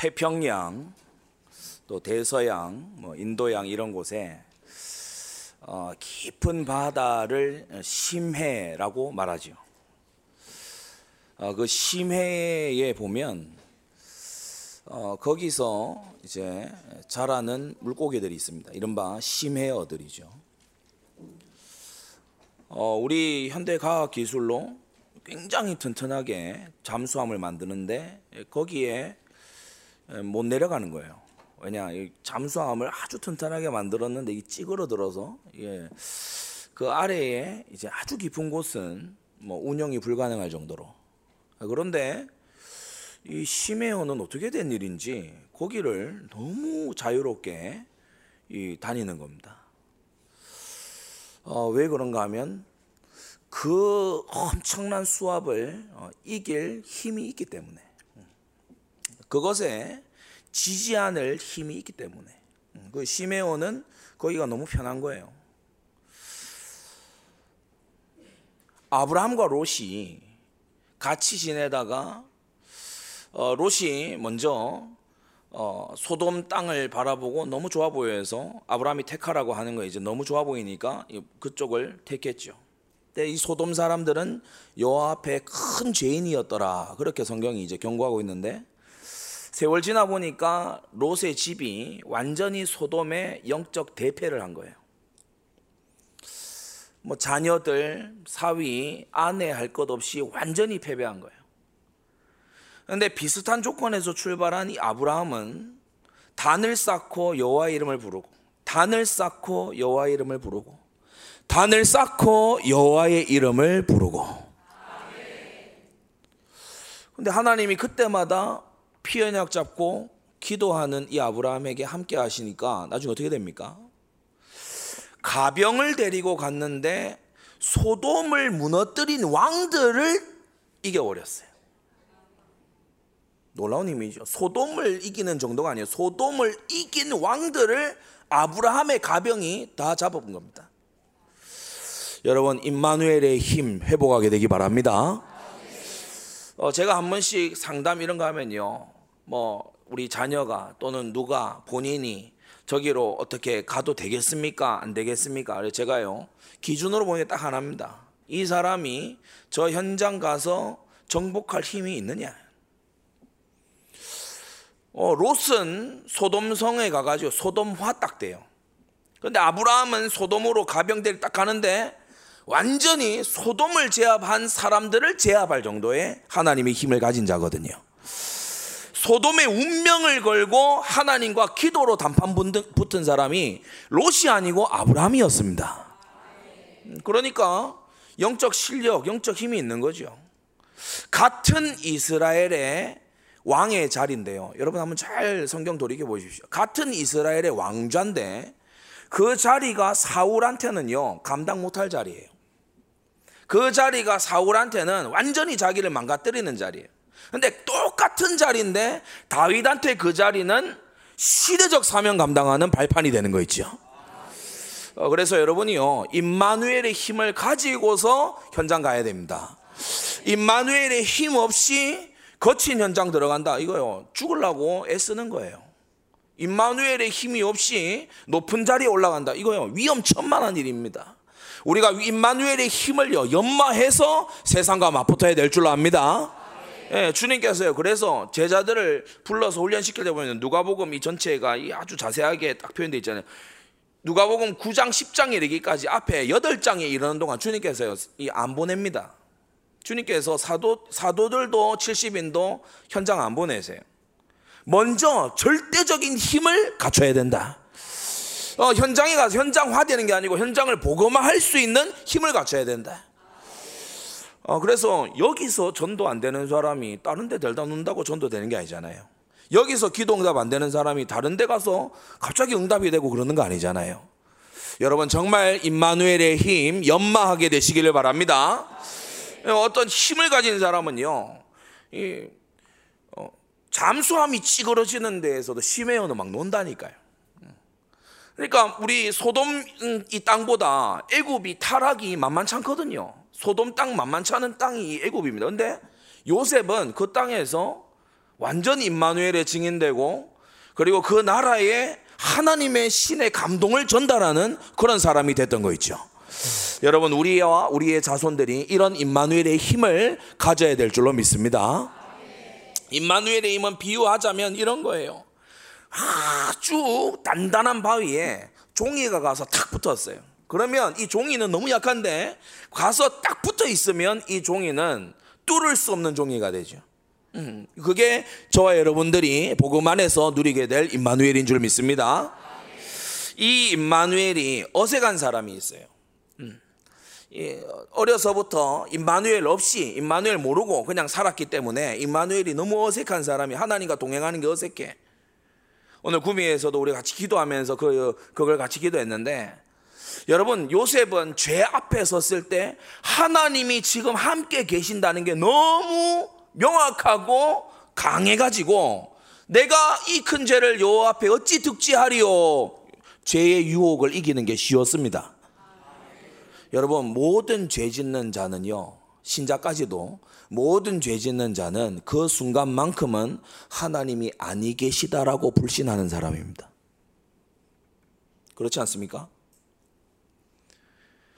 태평양 또 대서양, 뭐 인도양 이런 곳에 어, 깊은 바다를 심해라고 말하죠. 어, 그 심해에 보면 어, 거기서 이제 자라는 물고기들이 있습니다. 이른바 심해어들이죠. 어, 우리 현대 과학 기술로 굉장히 튼튼하게 잠수함을 만드는데 거기에 못 내려가는 거예요. 왜냐, 잠수함을 아주 튼튼하게 만들었는데 이 찌그러들어서 예, 그 아래에 이제 아주 깊은 곳은 뭐 운영이 불가능할 정도로. 그런데 이 심해어는 어떻게 된 일인지 거기를 너무 자유롭게 이 다니는 겁니다. 어, 왜 그런가 하면 그 엄청난 수압을 어, 이길 힘이 있기 때문에 그것에 지지 않을 힘이 있기 때문에 그 시메온은 거기가 너무 편한 거예요. 아브라함과 롯이 같이 지내다가 어, 롯이 먼저 어, 소돔 땅을 바라보고 너무 좋아 보여서 아브라함이 택하라고 하는 거 이제 너무 좋아 보이니까 그쪽을 택했죠. 근데 이 소돔 사람들은 여호와 앞에 큰 죄인이었더라. 그렇게 성경이 이제 경고하고 있는데 세월 지나 보니까 롯의 집이 완전히 소돔의 영적 대패를 한 거예요. 뭐 자녀들, 사위, 아내 할 것 없이 완전히 패배한 거예요. 그런데 비슷한 조건에서 출발한 이 아브라함은 단을 쌓고 여호와 이름을 부르고 단을 쌓고 여호와 이름을 부르고 단을 쌓고 여호와의 이름을 부르고 근데 하나님이 그때마다 피 언약 잡고 기도하는 이 아브라함에게 함께 하시니까 나중에 어떻게 됩니까? 가병을 데리고 갔는데 소돔을 무너뜨린 왕들을 이겨버렸어요. 놀라운 힘이죠. 소돔을 이기는 정도가 아니에요. 소돔을 이긴 왕들을 아브라함의 가병이 다 잡아본 겁니다. 여러분 임마누엘의 힘 회복하게 되기 바랍니다. 어, 제가 한 번씩 상담 이런 거 하면요, 뭐 우리 자녀가 또는 누가 본인이 저기로 어떻게 가도 되겠습니까? 안 되겠습니까? 그래서 제가요 기준으로 보는 게 딱 하나입니다. 이 사람이 저 현장 가서 정복할 힘이 있느냐? 어, 롯은 소돔성에 가가지고 소돔화 딱 돼요. 근데 아브라함은 소돔으로 가병대를 딱 가는데 완전히 소돔을 제압한 사람들을 제압할 정도의 하나님의 힘을 가진 자거든요. 소돔의 운명을 걸고 하나님과 기도로 단판 붙은 사람이 롯이 아니고 아브라함이었습니다. 그러니까 영적 실력, 영적 힘이 있는 거죠. 같은 이스라엘의 왕의 자리인데요. 여러분 한번 잘 성경 돌이켜 보십시오. 같은 이스라엘의 왕좌인데 그 자리가 사울한테는요 감당 못할 자리예요. 그 자리가 사울한테는 완전히 자기를 망가뜨리는 자리예요. 근데 똑같은 자리인데 다윗한테 그 자리는 시대적 사명 감당하는 발판이 되는 거 있죠. 어, 그래서 여러분이요 임마누엘의 힘을 가지고서 현장 가야 됩니다. 임마누엘의 힘 없이 거친 현장 들어간다. 이거요. 죽으려고 애쓰는 거예요. 임마누엘의 힘이 없이 높은 자리에 올라간다. 이거요. 위험천만한 일입니다. 우리가 임마누엘의 힘을요. 연마해서 세상과 맞붙어야 될 줄로 압니다. 예, 주님께서요. 그래서 제자들을 불러서 훈련시킬 때 보면 누가복음 이 전체가 아주 자세하게 딱 표현되어 있잖아요. 누가복음 9장 10장에 이르기까지 앞에 8장에 이르는 동안 주님께서요. 안 보냅니다. 주님께서 사도, 사도들도 70인도 현장 안 보내세요. 먼저 절대적인 힘을 갖춰야 된다. 어, 현장에 가서 현장화되는 게 아니고 현장을 복음화할 수 있는 힘을 갖춰야 된다. 어, 그래서 여기서 전도 안 되는 사람이 다른 데 들다 놓는다고 전도되는 게 아니잖아요. 여기서 기도 응답 안 되는 사람이 다른 데 가서 갑자기 응답이 되고 그러는 거 아니잖아요. 여러분 정말 임마누엘의 힘 연마하게 되시기를 바랍니다. 어떤 힘을 가진 사람은요, 이, 어, 잠수함이 찌그러지는 데에서도 심해어는 막 논다니까요. 그러니까 우리 소돔 이 땅보다 애굽이 타락이 만만찮거든요. 소돔 땅 만만찮은 땅이 애굽입니다. 근데 요셉은 그 땅에서 완전 임마누엘의 증인되고 그리고 그 나라에 하나님의 신의 감동을 전달하는 그런 사람이 됐던 거 있죠. 여러분 우리와 우리의 자손들이 이런 임마누엘의 힘을 가져야 될 줄로 믿습니다. 임마누엘의 힘은 비유하자면 이런 거예요. 아주 단단한 바위에 종이가 가서 탁 붙었어요. 그러면 이 종이는 너무 약한데 가서 딱 붙어 있으면 이 종이는 뚫을 수 없는 종이가 되죠. 음, 그게 저와 여러분들이 복음 안에서 누리게 될 임마누엘인 줄 믿습니다. 이 임마누엘이 어색한 사람이 있어요. 음, 어려서부터 임마누엘 없이 임마누엘 모르고 그냥 살았기 때문에 임마누엘이 너무 어색한 사람이 하나님과 동행하는 게 어색해. 오늘 구미에서도 우리 같이 기도하면서 그 그걸 같이 기도했는데 여러분 요셉은 죄 앞에 섰을 때 하나님이 지금 함께 계신다는 게 너무 명확하고 강해가지고 내가 이 큰 죄를 요 앞에 어찌 득지하리요 죄의 유혹을 이기는 게 쉬웠습니다. 여러분 모든 죄 짓는 자는요 신자까지도 모든 죄 짓는 자는 그 순간만큼은 하나님이 아니 계시다라고 불신하는 사람입니다. 그렇지 않습니까?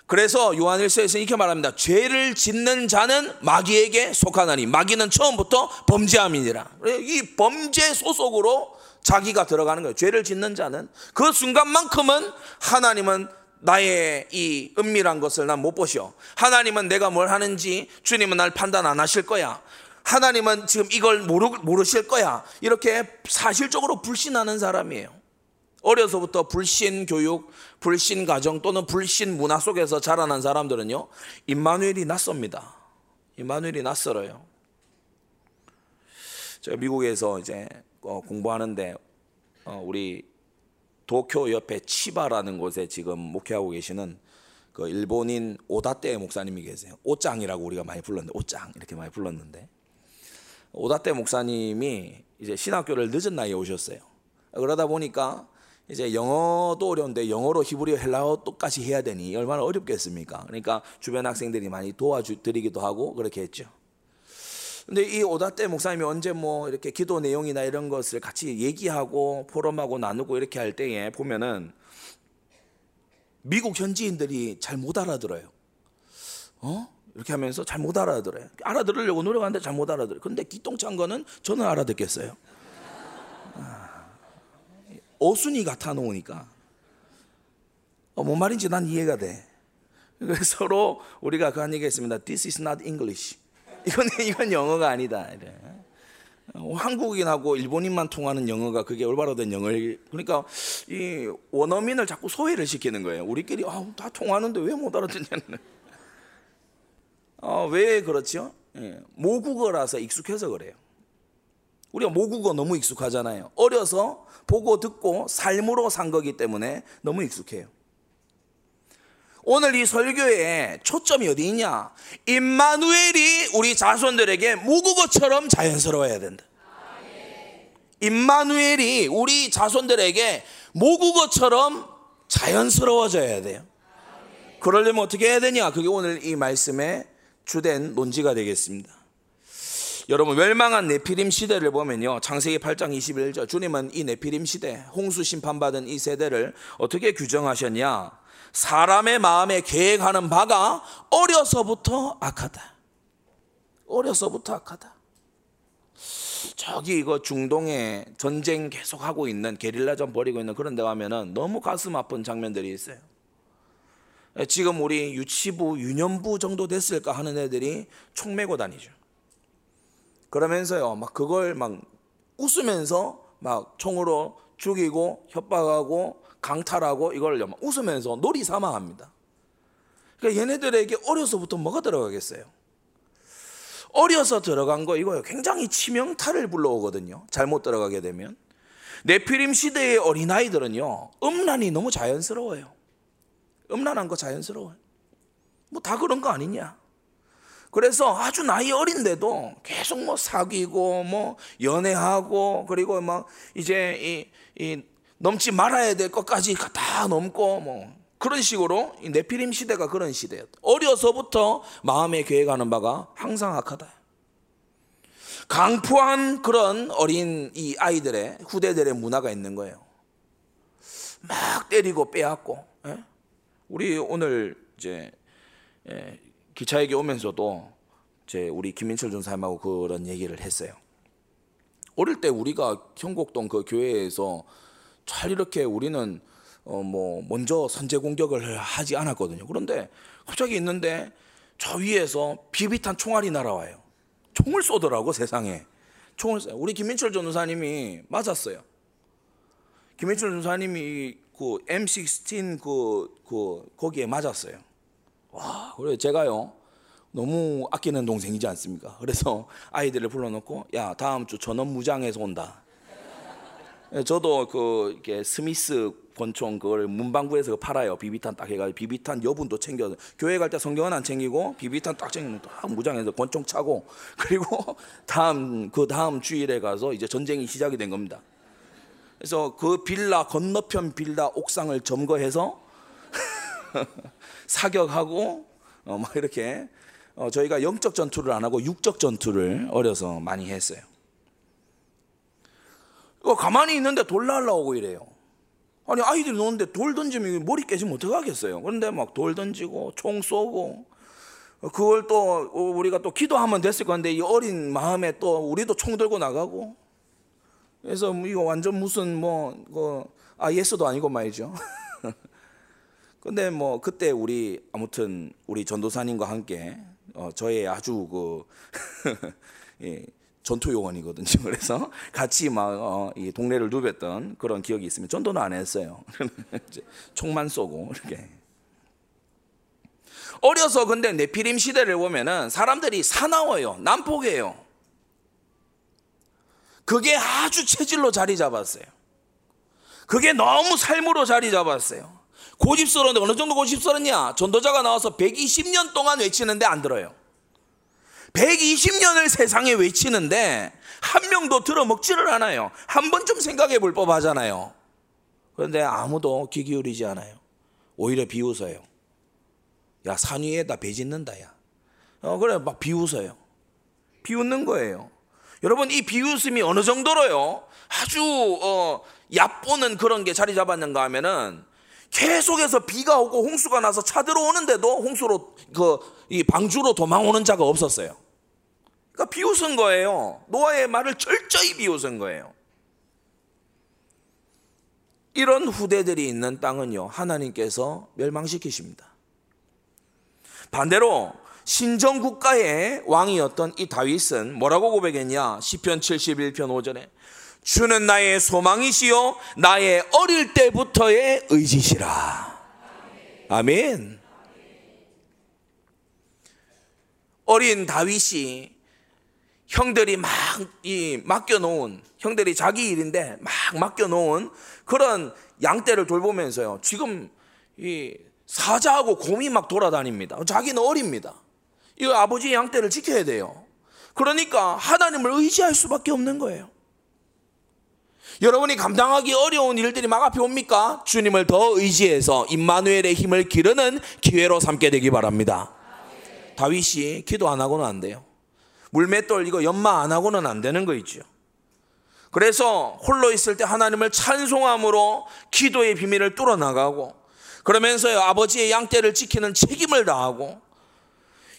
그래서 요한일서에서 이렇게 말합니다. 죄를 짓는 자는 마귀에게 속하나니 마귀는 처음부터 범죄함이니라. 이 범죄 소속으로 자기가 들어가는 거예요. 죄를 짓는 자는 그 순간만큼은 하나님은 나의 이 은밀한 것을 난 못 보셔. 하나님은 내가 뭘 하는지 주님은 날 판단 안 하실 거야. 하나님은 지금 이걸 모르, 모르실 거야. 이렇게 사실적으로 불신하는 사람이에요. 어려서부터 불신 교육, 불신 가정 또는 불신 문화 속에서 자라난 사람들은요, 임마누엘이 낯섭니다. 임마누엘이 낯설어요. 제가 미국에서 이제 어, 공부하는데 어, 우리 도쿄 옆에 치바라는 곳에 지금 목회하고 계시는 그 일본인 오다떼 목사님이 계세요. 오짱이라고 우리가 많이 불렀는데 오짱 이렇게 많이 불렀는데 오다떼 목사님이 이제 신학교를 늦은 나이에 오셨어요. 그러다 보니까 이제 영어도 어려운데 영어로 히브리어 헬라어 똑같이 해야 되니 얼마나 어렵겠습니까? 그러니까 주변 학생들이 많이 도와드리기도 하고 그렇게 했죠. 근데 이 오다떼 목사님이 언제 뭐 이렇게 기도 내용이나 이런 것을 같이 얘기하고 포럼하고 나누고 이렇게 할 때에 보면은 미국 현지인들이 잘 못 알아들어요. 어? 이렇게 하면서 잘 못 알아들어요. 알아들으려고 노력하는데 잘 못 알아들어요. 근데 기똥찬 거는 저는 알아듣겠어요. 오순이 같아 놓으니까 어, 뭔 말인지 난 이해가 돼. 그래서 서로 우리가 그한 얘기 했습니다. This is not English. 이건 이건 영어가 아니다. 이래. 어, 한국인하고 일본인만 통하는 영어가 그게 올바로 된 영어. 그러니까 이 원어민을 자꾸 소외를 시키는 거예요. 우리끼리 아, 다 통하는데 왜 못 알아듣냐는. 어, 왜 그렇죠? 예, 모국어라서 익숙해서 그래요. 우리가 모국어 너무 익숙하잖아요. 어려서 보고 듣고 삶으로 산 거기 때문에 너무 익숙해요. 오늘 이 설교에 초점이 어디 있냐? 임마누엘이 우리 자손들에게 모국어처럼 자연스러워야 된다. 임마누엘이 우리 자손들에게 모국어처럼 자연스러워져야 돼요. 그러려면 어떻게 해야 되냐? 그게 오늘 이 말씀의 주된 논지가 되겠습니다. 여러분 멸망한 네피림 시대를 보면요. 창세기 8장 21절 주님은 이 네피림 시대 홍수 심판받은 이 세대를 어떻게 규정하셨냐? 사람의 마음에 계획하는 바가 어려서부터 악하다. 어려서부터 악하다. 저기 이거 중동에 전쟁 계속하고 있는 게릴라전 벌이고 있는 그런 데 가면은 너무 가슴 아픈 장면들이 있어요. 지금 우리 유치부, 유년부 정도 됐을까 하는 애들이 총 메고 다니죠. 그러면서요, 막 그걸 막 웃으면서 막 총으로 죽이고 협박하고 강탈하고 이걸 막 웃으면서 놀이 삼아 합니다. 그러니까 얘네들에게 어려서부터 뭐가 들어가겠어요? 어려서 들어간 거 이거 굉장히 치명타를 불러오거든요. 잘못 들어가게 되면. 네피림 시대의 어린아이들은요, 음란이 너무 자연스러워요. 음란한 거 자연스러워요. 뭐 다 그런 거 아니냐? 그래서 아주 나이 어린데도 계속 뭐 사귀고 뭐 연애하고 그리고 막 이제 이, 이 넘지 말아야 될 것까지 다 넘고 뭐 그런 식으로 네피림 시대가 그런 시대였다. 어려서부터 마음에 계획하는 바가 항상 악하다. 강포한 그런 어린 이 아이들의 후대들의 문화가 있는 거예요. 막 때리고 빼앗고. 예? 우리 오늘 이제 예, 기차역에 오면서도 제 우리 김민철 전사님하고 그런 얘기를 했어요. 어릴 때 우리가 경곡동 그 교회에서 잘 이렇게 우리는 어 뭐 먼저 선제 공격을 하지 않았거든요. 그런데 갑자기 있는데 저 위에서 비비탄 총알이 날아와요. 총을 쏘더라고 세상에. 총을 쏘요. 우리 김민철 전사님이 맞았어요. 김민철 전사님이 그 M16 그, 그 거기에 맞았어요. 와, 그래 제가요. 너무 아끼는 동생이지 않습니까? 그래서 아이들을 불러놓고 야 다음 주 전원 무장해서 온다. 예, 저도 그 이렇게 스미스 권총 그걸 문방구에서 팔아요. 비비탄 딱 해가지고 비비탄 여분도 챙겨. 교회 갈 때 성경은 안 챙기고 비비탄 딱 챙기면 딱 무장해서 권총 차고 그리고 다음 그 다음 주일에 가서 이제 전쟁이 시작이 된 겁니다. 그래서 그 빌라 건너편 빌라 옥상을 점거해서 사격하고 어, 막 이렇게 어, 저희가 영적 전투를 안 하고 육적 전투를 어려서 많이 했어요. 어, 가만히 있는데 돌 날라오고 이래요. 아니 아이들이 노는데 돌 던지면 머리 깨지면 어떡하겠어요. 그런데 막 돌 던지고 총 쏘고 그걸 또 우리가 또 기도하면 됐을 건데 이 어린 마음에 또 우리도 총 들고 나가고 그래서 뭐 이거 완전 무슨 뭐아 예수도 아니고 말이죠. 근데 뭐 그때 우리 아무튼 우리 전도사님과 함께 어 저의 아주 그 예, 전투 요원이거든요. 그래서 같이 막 어, 이 동네를 누볐던 그런 기억이 있으면 전도는 안 했어요. 총만 쏘고 이렇게. 어려서 근데 네피림 시대를 보면은 사람들이 사나워요. 난폭해요. 그게 아주 체질로 자리 잡았어요. 그게 너무 삶으로 자리 잡았어요. 고집스러운데 어느 정도 고집스럽냐? 전도자가 나와서 120년 동안 외치는데 안 들어요. 120년을 세상에 외치는데 한 명도 들어먹지를 않아요. 한 번쯤 생각해 볼 법하잖아요. 그런데 아무도 귀 기울이지 않아요. 오히려 비웃어요. 야, 산 위에다 배 짓는다, 야. 어, 그래, 막 비웃어요. 비웃는 거예요. 여러분, 이 비웃음이 어느 정도로요? 아주, 어, 얕보는 그런 게 자리 잡았는가 하면은 계속해서 비가 오고 홍수가 나서 차 들어오는데도 홍수로 그 이 방주로 도망오는 자가 없었어요. 그러니까 비웃은 거예요. 노아의 말을 철저히 비웃은 거예요. 이런 후대들이 있는 땅은요, 하나님께서 멸망시키십니다. 반대로 신정 국가의 왕이었던 이 다윗은 뭐라고 고백했냐? 시편 71편 5절에 주는 나의 소망이시요 나의 어릴 때부터의 의지시라. 아멘. 어린 다윗이 형들이 막 이 맡겨놓은 형들이 자기 일인데 막 맡겨놓은 그런 양떼를 돌보면서요. 지금 이 사자하고 곰이 막 돌아다닙니다. 자기는 어립니다. 이 아버지 양떼를 지켜야 돼요. 그러니까 하나님을 의지할 수밖에 없는 거예요. 여러분이 감당하기 어려운 일들이 막 앞에 옵니까? 주님을 더 의지해서 임마누엘의 힘을 기르는 기회로 삼게 되기 바랍니다. 다윗이 기도 안 하고는 안 돼요. 물맷돌 이거 연마 안 하고는 안 되는 거 있죠. 그래서 홀로 있을 때 하나님을 찬송함으로 기도의 비밀을 뚫어 나가고 그러면서 아버지의 양떼를 지키는 책임을 다하고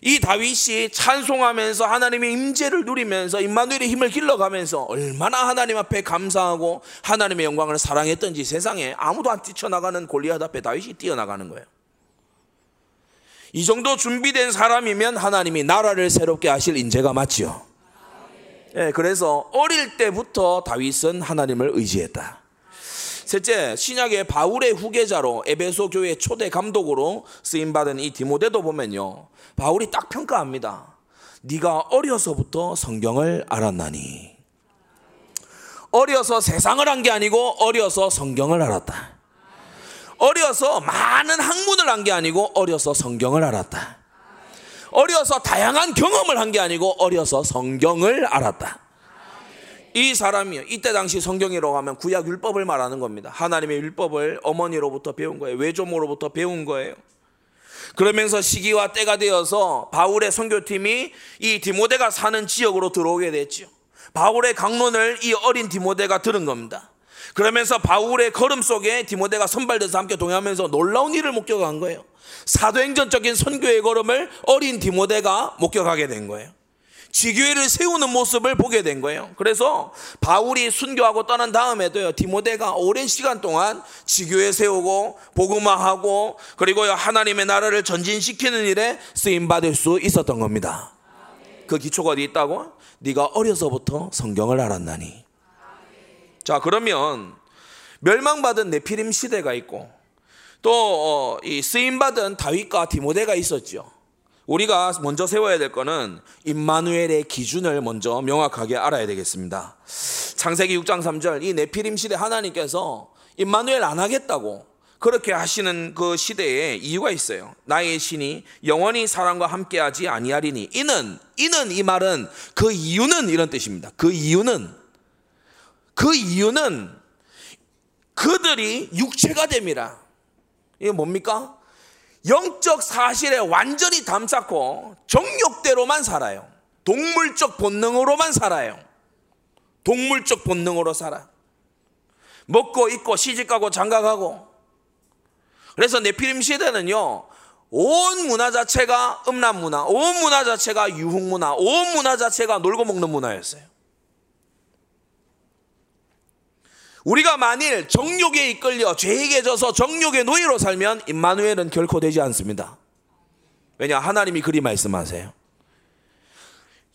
이 다윗이 찬송하면서 하나님의 임재를 누리면서 임마누엘의 힘을 길러가면서 얼마나 하나님 앞에 감사하고 하나님의 영광을 사랑했던지 세상에 아무도 안 뛰쳐나가는 골리앗 앞에 다윗이 뛰어나가는 거예요. 이 정도 준비된 사람이면 하나님이 나라를 새롭게 하실 인재가 맞지요. 예, 그래서 어릴 때부터 다윗은 하나님을 의지했다. 셋째, 신약의 바울의 후계자로 에베소 교회 초대 감독으로 쓰임 받은 이 디모데도 보면요. 바울이 딱 평가합니다. 네가 어려서부터 성경을 알았나니. 어려서 세상을 한 게 아니고 어려서 성경을 알았다. 어려서 많은 학문을 한 게 아니고 어려서 성경을 알았다. 어려서 다양한 경험을 한 게 아니고 어려서 성경을 알았다. 이 사람이요. 이때 당시 성경이라고 하면 구약 율법을 말하는 겁니다. 하나님의 율법을 어머니로부터 배운 거예요. 외조모로부터 배운 거예요. 그러면서 시기와 때가 되어서 바울의 선교팀이 이 디모데가 사는 지역으로 들어오게 됐죠. 바울의 강론을 이 어린 디모데가 들은 겁니다. 그러면서 바울의 걸음 속에 디모데가 선발돼서 함께 동행하면서 놀라운 일을 목격한 거예요. 사도행전적인 선교의 걸음을 어린 디모데가 목격하게 된 거예요. 지교회를 세우는 모습을 보게 된 거예요. 그래서 바울이 순교하고 떠난 다음에도요, 디모데가 오랜 시간 동안 지교회 세우고 복음화하고 그리고 하나님의 나라를 전진시키는 일에 쓰임 받을 수 있었던 겁니다. 그 기초가 어디 있다고? 네가 어려서부터 성경을 알았나니. 자, 그러면 멸망받은 네피림 시대가 있고 또 어, 쓰임 받은 다윗과 디모데가 있었죠. 우리가 먼저 세워야 될 거는 임마누엘의 기준을 먼저 명확하게 알아야 되겠습니다. 창세기 6장 3절 이 네피림 시대 하나님께서 임마누엘 안 하겠다고 그렇게 하시는 그 시대에 이유가 있어요. 나의 신이 영원히 사람과 함께하지 아니하리니 이는 이는 이 말은 그 이유는 이런 뜻입니다. 그 이유는 그 이유는 그들이 육체가 됨이라. 이게 뭡니까? 영적 사실에 완전히 담쌓고 정욕대로만 살아요. 동물적 본능으로만 살아요. 동물적 본능으로 살아. 먹고 입고 시집가고 장가가고. 그래서 네피림 시대는요. 온 문화 자체가 음란 문화, 온 문화 자체가 유흥 문화, 온 문화 자체가 놀고 먹는 문화였어요. 우리가 만일 정욕에 이끌려 죄에게 져서 정욕의 노예로 살면 임마누엘은 결코 되지 않습니다. 왜냐 하나님이 그리 말씀하세요.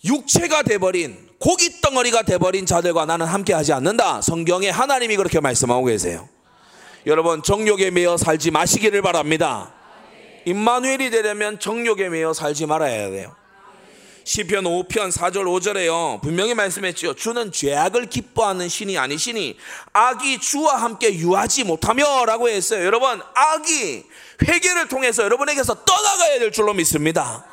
육체가 돼버린 고기 덩어리가 돼버린 자들과 나는 함께하지 않는다. 성경에 하나님이 그렇게 말씀하고 계세요. 여러분 정욕에 매여 살지 마시기를 바랍니다. 임마누엘이 되려면 정욕에 매여 살지 말아야 돼요. 시편 5편 4절 5절에요. 분명히 말씀했죠. 주는 죄악을 기뻐하는 신이 아니시니 악이 주와 함께 유하지 못하며라고 했어요. 여러분, 악이 회개를 통해서 여러분에게서 떠나가야 될 줄로 믿습니다.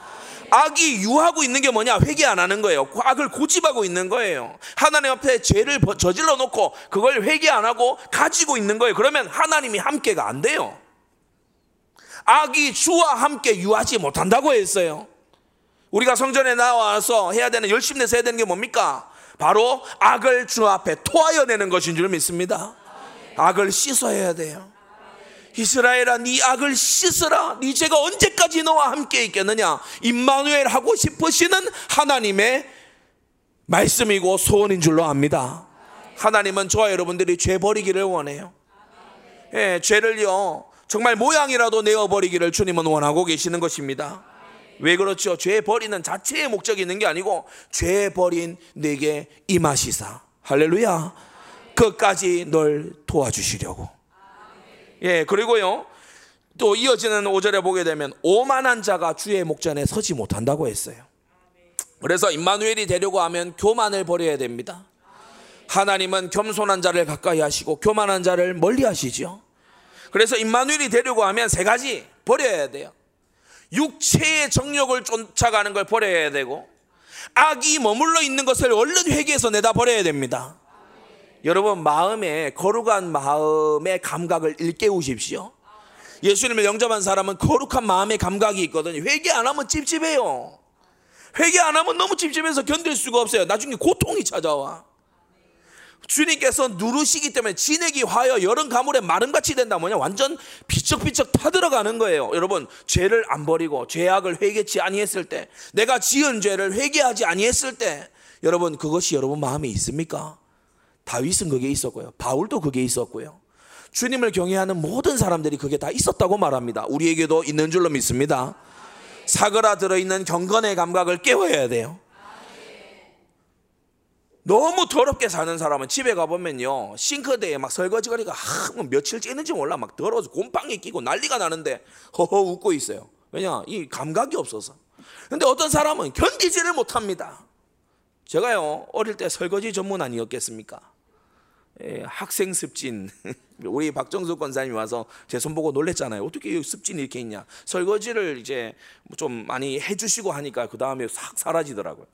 악이 유하고 있는 게 뭐냐? 회개 안 하는 거예요. 악을 고집하고 있는 거예요. 하나님 앞에 죄를 저질러 놓고 그걸 회개 안 하고 가지고 있는 거예요. 그러면 하나님이 함께가 안 돼요. 악이 주와 함께 유하지 못한다고 했어요. 우리가 성전에 나와서 해야 되는 열심히 내서 해야 되는 게 뭡니까? 바로 악을 주 앞에 토하여 내는 것인 줄 믿습니다. 악을 씻어야 돼요. 이스라엘아 네 악을 씻으라 네 죄가 언제까지 너와 함께 있겠느냐 임마누엘 하고 싶으시는 하나님의 말씀이고 소원인 줄로 압니다 하나님은 저와 여러분들이 죄 버리기를 원해요 예, 죄를요 정말 모양이라도 내어버리기를 주님은 원하고 계시는 것입니다 왜 그렇죠? 죄 버리는 자체의 목적이 있는 게 아니고 죄 버린 내게 임하시사. 할렐루야. 끝까지 널 도와주시려고. 예, 그리고요. 또 이어지는 5절에 보게 되면 오만한 자가 주의 목전에 서지 못한다고 했어요. 그래서 임마누엘이 되려고 하면 교만을 버려야 됩니다. 하나님은 겸손한 자를 가까이 하시고 교만한 자를 멀리 하시죠. 그래서 임마누엘이 되려고 하면 세 가지 버려야 돼요. 육체의 정욕을 쫓아가는 걸 버려야 되고 악이 머물러 있는 것을 얼른 회개해서 내다 버려야 됩니다. 여러분 마음에 거룩한 마음의 감각을 일깨우십시오. 예수님을 영접한 사람은 거룩한 마음의 감각이 있거든요. 회개 안 하면 찝찝해요. 회개 안 하면 너무 찝찝해서 견딜 수가 없어요. 나중에 고통이 찾아와. 주님께서 누르시기 때문에 진액이 화여 여름 가물에 마름같이 된다 뭐냐? 완전 비쩍비쩍 타들어가는 거예요. 여러분 죄를 안 버리고 죄악을 회개치 아니했을 때 내가 지은 죄를 회개하지 아니했을 때 여러분 그것이 여러분 마음에 있습니까? 다윗은 그게 있었고요. 바울도 그게 있었고요. 주님을 경외하는 모든 사람들이 그게 다 있었다고 말합니다. 우리에게도 있는 줄로 믿습니다. 사그라들어 있는 경건의 감각을 깨워야 돼요 너무 더럽게 사는 사람은 집에 가보면요 싱크대에 막 설거지거리가 하, 뭐 며칠째 있는지 몰라. 막 더러워서 곰팡이 끼고 난리가 나는데 허허 웃고 있어요. 왜냐 이 감각이 없어서. 근데 어떤 사람은 견디지를 못합니다. 제가요 어릴 때 설거지 전문 아니었겠습니까? 예, 학생 습진. 우리 박정수 권사님이 와서 제 손 보고 놀랬잖아요. 어떻게 습진이 이렇게 있냐. 설거지를 이제 좀 많이 해주시고 하니까 그 다음에 싹 사라지더라고요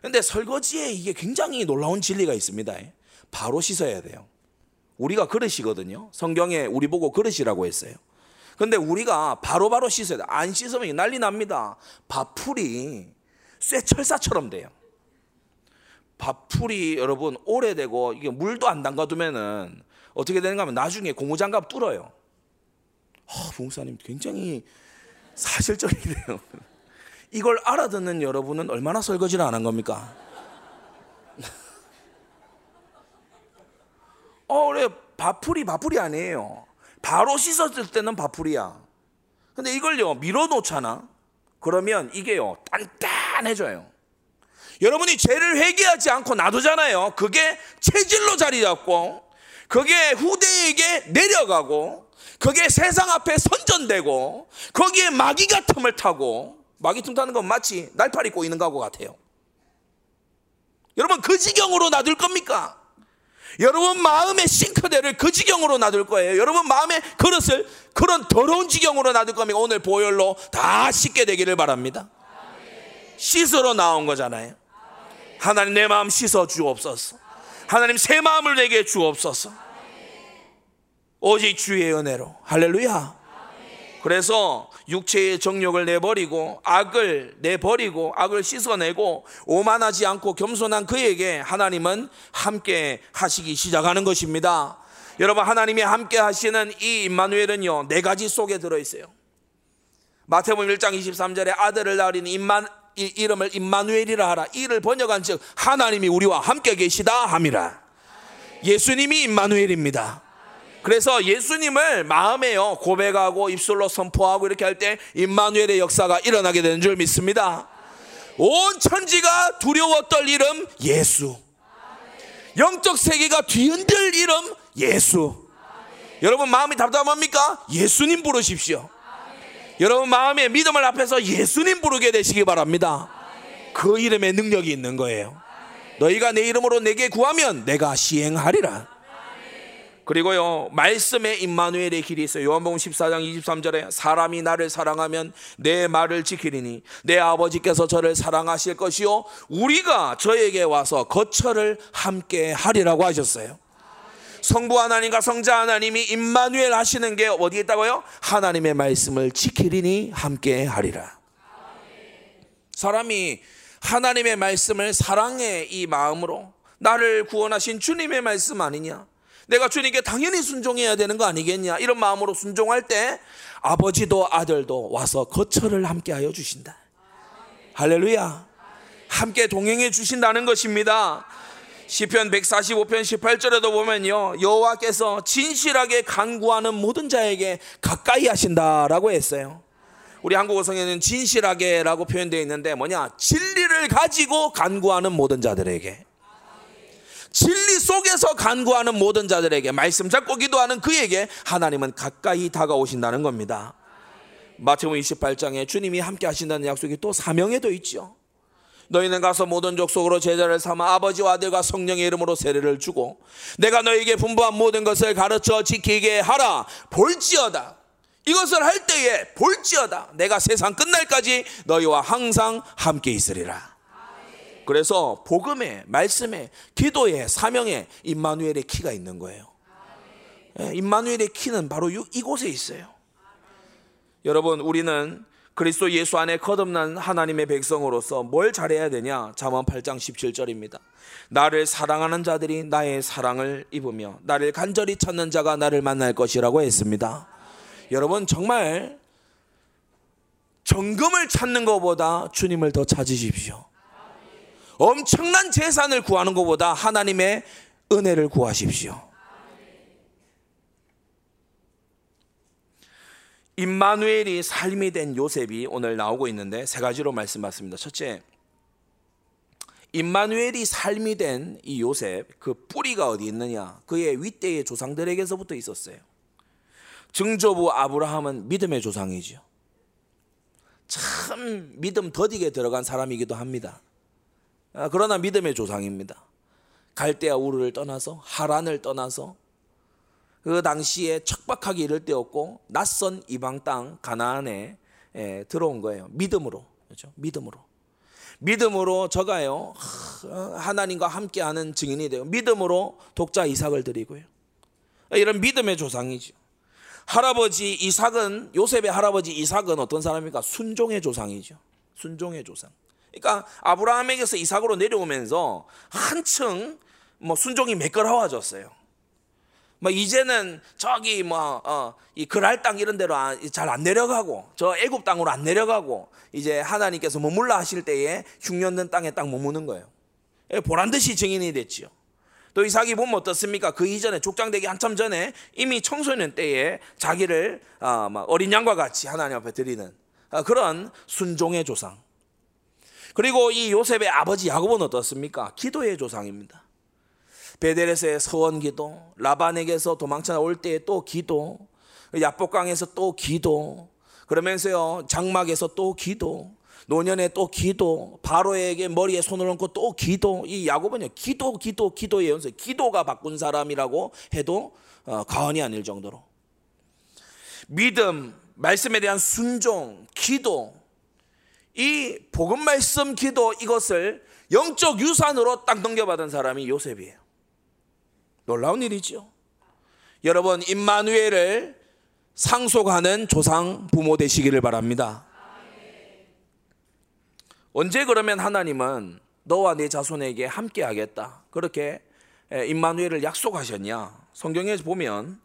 근데 설거지에 이게 굉장히 놀라운 진리가 있습니다. 바로 씻어야 돼요. 우리가 그릇이거든요. 성경에 우리 보고 그릇이라고 했어요. 근데 우리가 바로바로 바로 씻어야 돼. 안 씻으면 난리 납니다. 밥풀이 쇠철사처럼 돼요. 밥풀이 여러분 오래되고 이게 물도 안 담가두면은 어떻게 되는가 하면 나중에 고무장갑 뚫어요. 아, 부목사님 굉장히 사실적이네요. 이걸 알아듣는 여러분은 얼마나 설거지를 안 한 겁니까? 어, 그래. 밥풀이 밥풀이 아니에요. 바로 씻었을 때는 밥풀이야. 근데 이걸요, 밀어놓잖아. 그러면 이게요, 단단해져요. 여러분이 죄를 회개하지 않고 놔두잖아요. 그게 체질로 자리 잡고, 그게 후대에게 내려가고, 그게 세상 앞에 선전되고, 거기에 마귀가 틈을 타고, 마귀 틈 타는 건 마치 날파리 꼬이는 거하고 같아요. 여러분, 그 지경으로 놔둘 겁니까? 여러분 마음의 싱크대를 그 지경으로 놔둘 거예요. 여러분 마음의 그릇을 그런 더러운 지경으로 놔둘 겁니까? 오늘 보혈로 다 씻게 되기를 바랍니다. 씻으러 나온 거잖아요. 하나님 내 마음 씻어 주옵소서. 하나님 새 마음을 내게 주옵소서. 오직 주의 은혜로. 할렐루야. 그래서 육체의 정욕을 내버리고 악을 내버리고 악을 씻어내고 오만하지 않고 겸손한 그에게 하나님은 함께 하시기 시작하는 것입니다. 여러분 하나님이 함께 하시는 이 임마누엘은요 네 가지 속에 들어 있어요. 마태복음 1장 23절에 아들을 낳으니 임만 이름을 임마누엘이라 하라. 이를 번역한 즉 하나님이 우리와 함께 계시다 함이라. 예수님이 임마누엘입니다. 그래서 예수님을 마음에요 고백하고 입술로 선포하고 이렇게 할 때 임마누엘의 역사가 일어나게 되는 줄 믿습니다. 온 천지가 두려워 떨 이름 예수. 영적 세계가 뒤흔들 이름 예수. 여러분 마음이 답답합니까? 예수님 부르십시오. 여러분 마음의 믿음을 앞에서 예수님 부르게 되시기 바랍니다. 그 이름에 능력이 있는 거예요. 너희가 내 이름으로 내게 구하면 내가 시행하리라. 그리고요 말씀에 임마누엘의 길이 있어요. 요한복음 14장 23절에 사람이 나를 사랑하면 내 말을 지키리니 내 아버지께서 저를 사랑하실 것이요 우리가 저에게 와서 거처를 함께 하리라고 하셨어요. 성부 하나님과 성자 하나님이 임마누엘 하시는 게 어디에 있다고요? 하나님의 말씀을 지키리니 함께 하리라. 사람이 하나님의 말씀을 사랑의 이 마음으로 나를 구원하신 주님의 말씀 아니냐? 내가 주님께 당연히 순종해야 되는 거 아니겠냐? 이런 마음으로 순종할 때 아버지도 아들도 와서 거처를 함께 하여 주신다. 할렐루야. 함께 동행해 주신다는 것입니다. 시편 145편 18절에도 보면요. 여호와께서 진실하게 간구하는 모든 자에게 가까이 하신다라고 했어요. 우리 한국어 성에는 진실하게라고 표현되어 있는데 뭐냐? 진리를 가지고 간구하는 모든 자들에게 진리 속에서 간구하는 모든 자들에게 말씀 잡고 기도하는 그에게 하나님은 가까이 다가오신다는 겁니다. 마태복음 28장에 주님이 함께 하신다는 약속이 또 사명에도 있죠. 너희는 가서 모든 족속으로 제자를 삼아 아버지와 아들과 성령의 이름으로 세례를 주고 내가 너희에게 분부한 모든 것을 가르쳐 지키게 하라 볼지어다 이것을 할 때에 볼지어다 내가 세상 끝날까지 너희와 항상 함께 있으리라 그래서 복음에 말씀에 기도에 사명에 임마누엘의 키가 있는 거예요. 예, 임마누엘의 키는 바로 이곳에 있어요. 여러분 우리는 그리스도 예수 안에 거듭난 하나님의 백성으로서 뭘 잘해야 되냐? 잠언 8장 17절입니다. 나를 사랑하는 자들이 나의 사랑을 입으며 나를 간절히 찾는 자가 나를 만날 것이라고 했습니다. 여러분 정말 정금을 찾는 것보다 주님을 더 찾으십시오. 엄청난 재산을 구하는 것보다 하나님의 은혜를 구하십시오. 임마누엘이 삶이 된 요셉이 오늘 나오고 있는데 세 가지로 말씀받습니다. 첫째, 임마누엘이 삶이 된 이 요셉 그 뿌리가 어디 있느냐? 그의 윗대의 조상들에게서부터 있었어요. 증조부 아브라함은 믿음의 조상이죠. 참 믿음 더디게 들어간 사람이기도 합니다. 아, 그러나 믿음의 조상입니다. 갈대아 우르를 떠나서 하란을 떠나서 그 당시에 척박하게 이를 때였고 낯선 이방 땅 가나안에 예, 들어온 거예요. 믿음으로 그렇죠? 믿음으로 믿음으로 저가요 하나님과 함께하는 증인이 되고 믿음으로 독자 이삭을 드리고요. 이런 믿음의 조상이죠. 할아버지 이삭은 요셉의 할아버지 이삭은 어떤 사람입니까? 순종의 조상이죠. 순종의 조상. 그러니까 아브라함에게서 이삭으로 내려오면서 한층 뭐 순종이 매끄러워졌어요. 뭐 이제는 저기 뭐이 그랄 땅 이런 데로 잘 안 내려가고 저 애굽 땅으로 안 내려가고 이제 하나님께서 머물러 하실 때에 흉년된 땅에 딱 머무는 거예요. 예, 보란 듯이 증인이 됐지요. 또 이삭이 보면 어떻습니까? 그 이전에 족장되기 한참 전에 이미 청소년 때에 자기를 아, 어린 양과 같이 하나님 앞에 드리는 아, 그런 순종의 조상. 그리고 이 요셉의 아버지 야곱은 어떻습니까? 기도의 조상입니다. 베델에서의 서원 기도, 라반에게서 도망쳐 올 때의 또 기도, 야복강에서 또 기도, 그러면서요 장막에서 또 기도, 노년에 또 기도, 바로에게 머리에 손을 얹고 또 기도. 이 야곱은요 기도, 기도, 기도의 연속. 기도가 바꾼 사람이라고 해도 어, 과언이 아닐 정도로 믿음, 말씀에 대한 순종, 기도, 이 복음 말씀 기도 이것을 영적 유산으로 딱 넘겨받은 사람이 요셉이에요. 놀라운 일이죠. 여러분 임마누엘을 상속하는 조상 부모 되시기를 바랍니다. 언제 그러면 하나님은 너와 내 자손에게 함께 하겠다. 그렇게 임마누엘을 약속하셨냐? 성경에 보면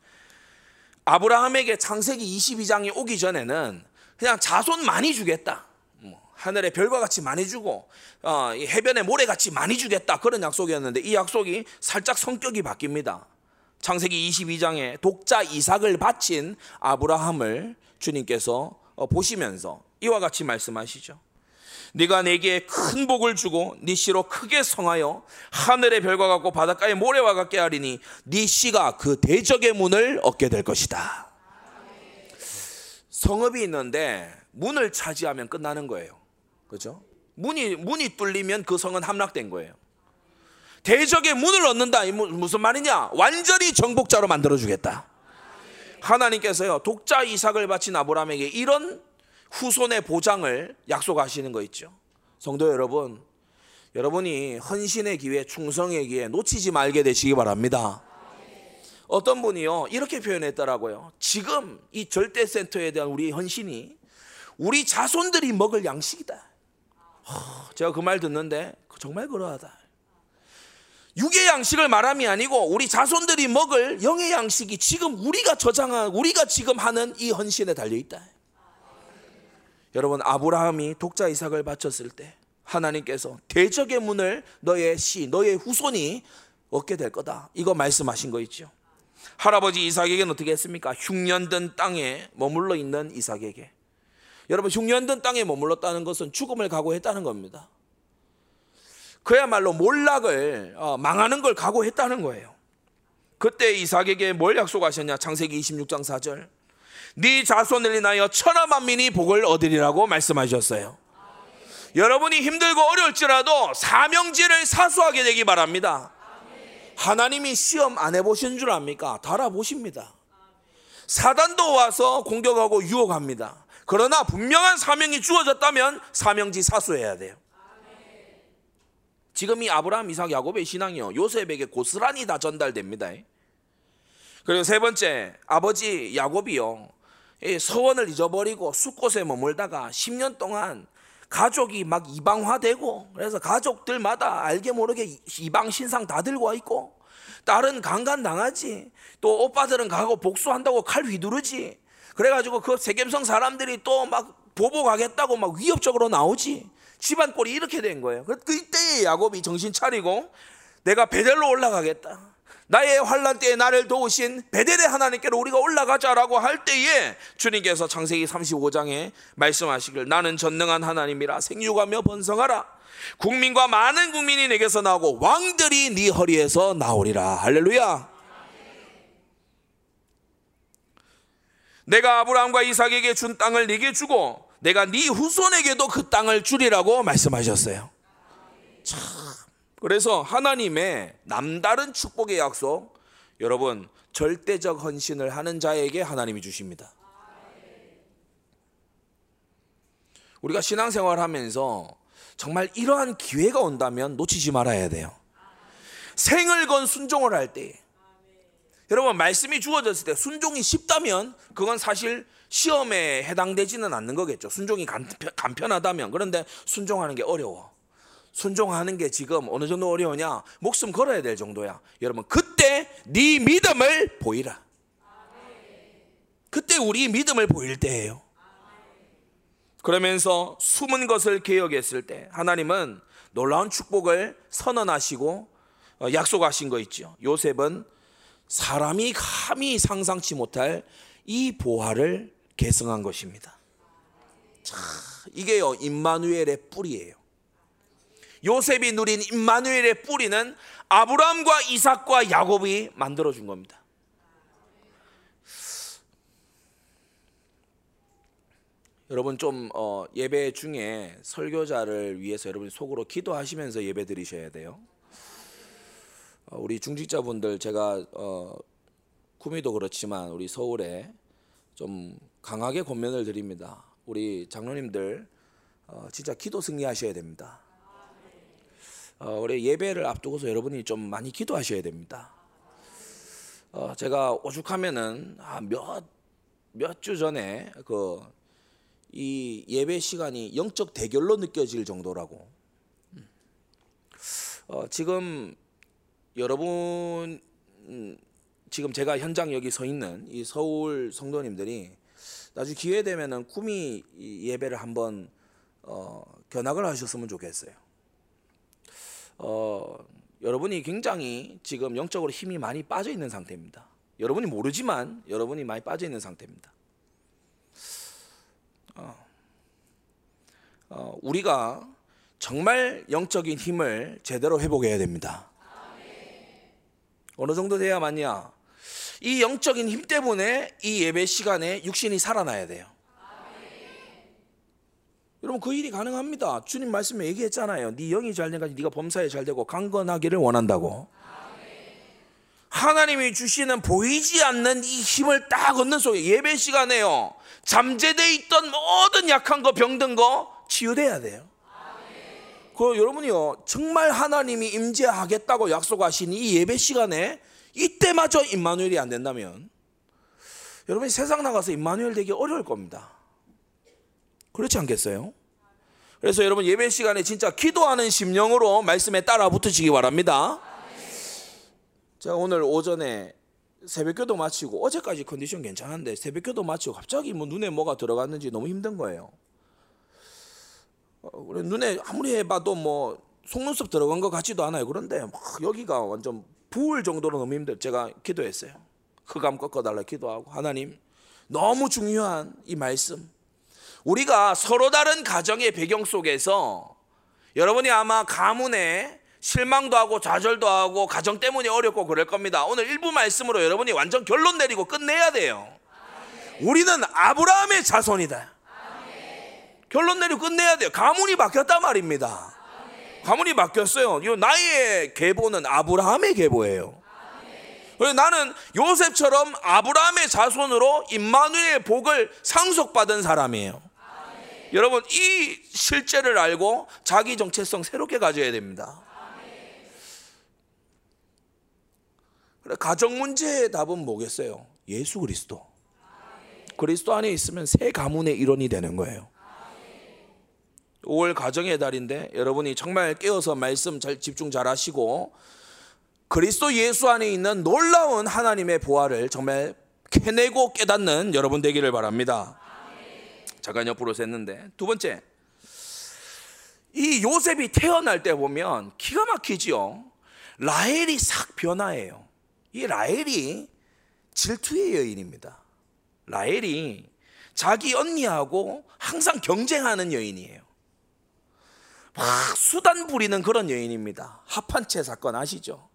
아브라함에게 창세기 22장이 오기 전에는 그냥 자손 많이 주겠다. 뭐, 하늘의 별과 같이 많이 주고 어, 해변의 모래 같이 많이 주겠다 그런 약속이었는데 이 약속이 살짝 성격이 바뀝니다. 창세기 22장에 독자 이삭을 바친 아브라함을 주님께서 어, 보시면서 이와 같이 말씀하시죠. 네가 내게 큰 복을 주고 네 씨로 크게 성하여 하늘의 별과 같고 바닷가의 모래와 같게 하리니 네 씨가 그 대적의 문을 얻게 될 것이다. 성읍이 있는데 문을 차지하면 끝나는 거예요. 그렇죠? 문이 문이 뚫리면 그 성은 함락된 거예요. 대적의 문을 얻는다. 무슨 말이냐? 완전히 정복자로 만들어 주겠다. 하나님께서요 독자 이삭을 바친 아브라함에게 이런 후손의 보장을 약속하시는 거 있죠. 성도 여러분, 여러분이 헌신의 기회, 충성의 기회 놓치지 말게 되시기 바랍니다. 어떤 분이요 이렇게 표현했더라고요. 지금 이 절대 센터에 대한 우리 헌신이 우리 자손들이 먹을 양식이다. 제가 그 말 듣는데 정말 그러하다. 육의 양식을 말함이 아니고 우리 자손들이 먹을 영의 양식이 지금 우리가 저장한 우리가 지금 하는 이 헌신에 달려 있다. 여러분 아브라함이 독자 이삭을 바쳤을 때 하나님께서 대적의 문을 너의 씨, 너의 후손이 얻게 될 거다. 이거 말씀하신 거 있죠. 할아버지 이삭에게는 어떻게 했습니까? 흉년든 땅에 머물러 있는 이삭에게. 여러분 흉년든 땅에 머물렀다는 것은 죽음을 각오했다는 겁니다. 그야말로 몰락을 어, 망하는 걸 각오했다는 거예요. 그때 이삭에게 뭘 약속하셨냐? 창세기 26장 4절. 네 자손을 인하여 천하 만민이 복을 얻으리라고 말씀하셨어요. 여러분이 힘들고 어려울지라도 사명지를 사수하게 되기 바랍니다. 하나님이 시험 안 해보신 줄 압니까? 달아보십니다. 사단도 와서 공격하고 유혹합니다. 그러나 분명한 사명이 주어졌다면 사명지 사수해야 돼요. 지금 이 아브라함, 이삭, 야곱의 신앙이요 요셉에게 고스란히 다 전달됩니다. 그리고 세 번째 아버지 야곱이요 서원을 잊어버리고 숲곳에 머물다가 10년 동안 가족이 막 이방화되고 그래서 가족들마다 알게 모르게 이방 신상 다 들고 와 있고 딸은 강간 당하지 또 오빠들은 가고 복수한다고 칼 휘두르지 그래가지고 그 세겜성 사람들이 또 막 보복하겠다고 막 위협적으로 나오지 집안 꼴이 이렇게 된 거예요. 그때에 야곱이 정신 차리고 내가 베델로 올라가겠다. 나의 환란 때에 나를 도우신 베델의 하나님께로 우리가 올라가자라고 할 때에 주님께서 창세기 35장에 말씀하시길 나는 전능한 하나님이라 생육하며 번성하라 국민과 많은 국민이 내게서 나오고 왕들이 네 허리에서 나오리라 할렐루야 내가 아브라함과 이삭에게 준 땅을 네게 주고 내가 네 후손에게도 그 땅을 주리라고 말씀하셨어요 참 그래서 하나님의 남다른 축복의 약속, 여러분, 절대적 헌신을 하는 자에게 하나님이 주십니다. 우리가 신앙생활 하면서 정말 이러한 기회가 온다면 놓치지 말아야 돼요. 생을 건 순종을 할 때, 여러분 말씀이 주어졌을 때 순종이 쉽다면 그건 사실 시험에 해당되지는 않는 거겠죠. 순종이 간편, 간편 하다면 그런데 순종하는 게 어려워. 순종하는 게 지금 어느 정도 어려우냐? 목숨 걸어야 될 정도야. 여러분 그때 네 믿음을 보이라. 그때 우리 믿음을 보일 때예요. 그러면서 숨은 것을 개혁했을 때 하나님은 놀라운 축복을 선언하시고 어, 약속하신 거 있죠. 요셉은 사람이 감히 상상치 못할 이 보화를 계승한 것입니다. 자, 이게요 임마누엘의 뿌리예요. 요셉이 누린 임마누엘의 뿌리는 아브라함과 이삭과 야곱이 만들어 준 겁니다. 여러분 좀 어, 예배 중에 설교자를 위해서 여러분 속으로 기도하시면서 예배 드리셔야 돼요. 어, 우리 중직자분들 제가 어, 구미도 그렇지만 우리 서울에 좀 강하게 권면을 드립니다. 우리 장로님들 어, 진짜 기도 승리하셔야 됩니다. 어, 우리 예배를 앞두고서 여러분이 좀 많이 기도하셔야 됩니다. 어, 제가 오죽하면은 몇몇 주 전에 그 이 예배 시간이 영적 대결로 느껴질 정도라고. 음. 어, 지금 여러분 음, 지금 제가 현장 여기 서 있는 이 서울 성도님들이 나중에 기회 되면은 구미 예배를 한번 어, 견학을 하셨으면 좋겠어요. 어, 여러분이 굉장히 지금 영적으로 힘이 많이 빠져 있는 상태입니다. 여러분이 모르지만 여러분이 많이 빠져 있는 상태입니다. 어, 어, 우리가 정말 영적인 힘을 제대로 회복해야 됩니다. 어느 정도 돼야 맞냐? 이 영적인 힘 때문에 이 예배 시간에 육신이 살아나야 돼요. 여러분 그 일이 가능합니다. 주님 말씀에 얘기했잖아요. 네 영이 잘 된까지 네가 범사에 잘 되고 강건하기를 원한다고. 하나님이 주시는 보이지 않는 이 힘을 딱 얻는 속에 예배 시간에요. 잠재돼 있던 모든 약한 거 병든 거 치유돼야 돼요. 그 여러분이요 정말 하나님이 임재하겠다고 약속하신 이 예배 시간에 이때마저 임마누엘이 안 된다면 여러분이 세상 나가서 임마누엘 되기 어려울 겁니다. 그렇지 않겠어요? 그래서 여러분 예배 시간에 진짜 기도하는 심령으로 말씀에 따라 붙으시기 바랍니다. 제가 오늘 오전에 새벽교도 마치고 어제까지 컨디션 괜찮은데 새벽교도 마치고 갑자기 뭐 눈에 뭐가 들어갔는지 너무 힘든 거예요. 어, 눈에 아무리 해봐도 뭐 속눈썹 들어간 것 같지도 않아요. 그런데 막 여기가 완전 부을 정도로 너무 힘들. 제가 기도했어요. 흑암 꺾어달라 기도하고 하나님 너무 중요한 이 말씀. 우리가 서로 다른 가정의 배경 속에서 여러분이 아마 가문에 실망도 하고 좌절도 하고 가정 때문에 어렵고 그럴 겁니다. 오늘 일부 말씀으로 여러분이 완전 결론 내리고 끝내야 돼요. 우리는 아브라함의 자손이다. 결론 내리고 끝내야 돼요. 가문이 바뀌었단 말입니다. 가문이 바뀌었어요. 이 나의 계보는 아브라함의 계보예요. 나는 요셉처럼 아브라함의 자손으로 임마누엘의 복을 상속받은 사람이에요. 여러분 이 실제를 알고 자기 정체성 새롭게 가져야 됩니다. 그래 가정 문제의 답은 뭐겠어요? 예수 그리스도. 그리스도 안에 있으면 새 가문의 일원이 되는 거예요. 5월 가정의 달인데 여러분이 정말 깨어서 말씀 잘 집중 잘 하시고 그리스도 예수 안에 있는 놀라운 하나님의 보화를 정말 캐내고 깨닫는 여러분 되기를 바랍니다. 잠깐 옆으로 샜는데 두 번째 이 요셉이 태어날 때 보면 기가 막히지요. 라헬이 싹 변화해요. 이 라헬이 질투의 여인입니다. 라헬이 자기 언니하고 항상 경쟁하는 여인이에요. 막 수단 부리는 그런 여인입니다. 합한채 사건 아시죠?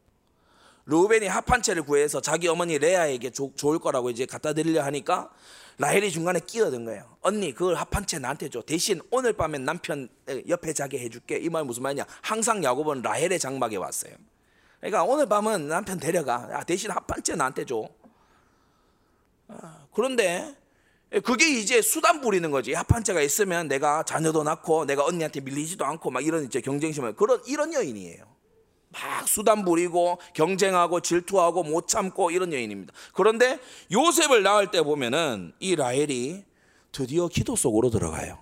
루벤이 합한채를 구해서 자기 어머니 레아에게 조, 좋을 거라고 이제 갖다 드리려 하니까 라헬이 중간에 끼어든 거예요. 언니 그걸 합한채 나한테 줘. 대신 오늘 밤엔 남편 옆에 자게 해줄게. 이 말 무슨 말이냐? 항상 야곱은 라헬의 장막에 왔어요. 그러니까 오늘 밤은 남편 데려가. 야, 대신 합한채 나한테 줘. 아, 그런데 그게 이제 수단 부리는 거지. 합한채가 있으면 내가 자녀도 낳고 내가 언니한테 밀리지도 않고 막 이런 이제 경쟁심을 그런 이런 여인이에요. 막 수단 부리고 경쟁하고 질투하고 못 참고 이런 여인입니다. 그런데 요셉을 낳을 때 보면은 이 라헬이 드디어 기도 속으로 들어가요.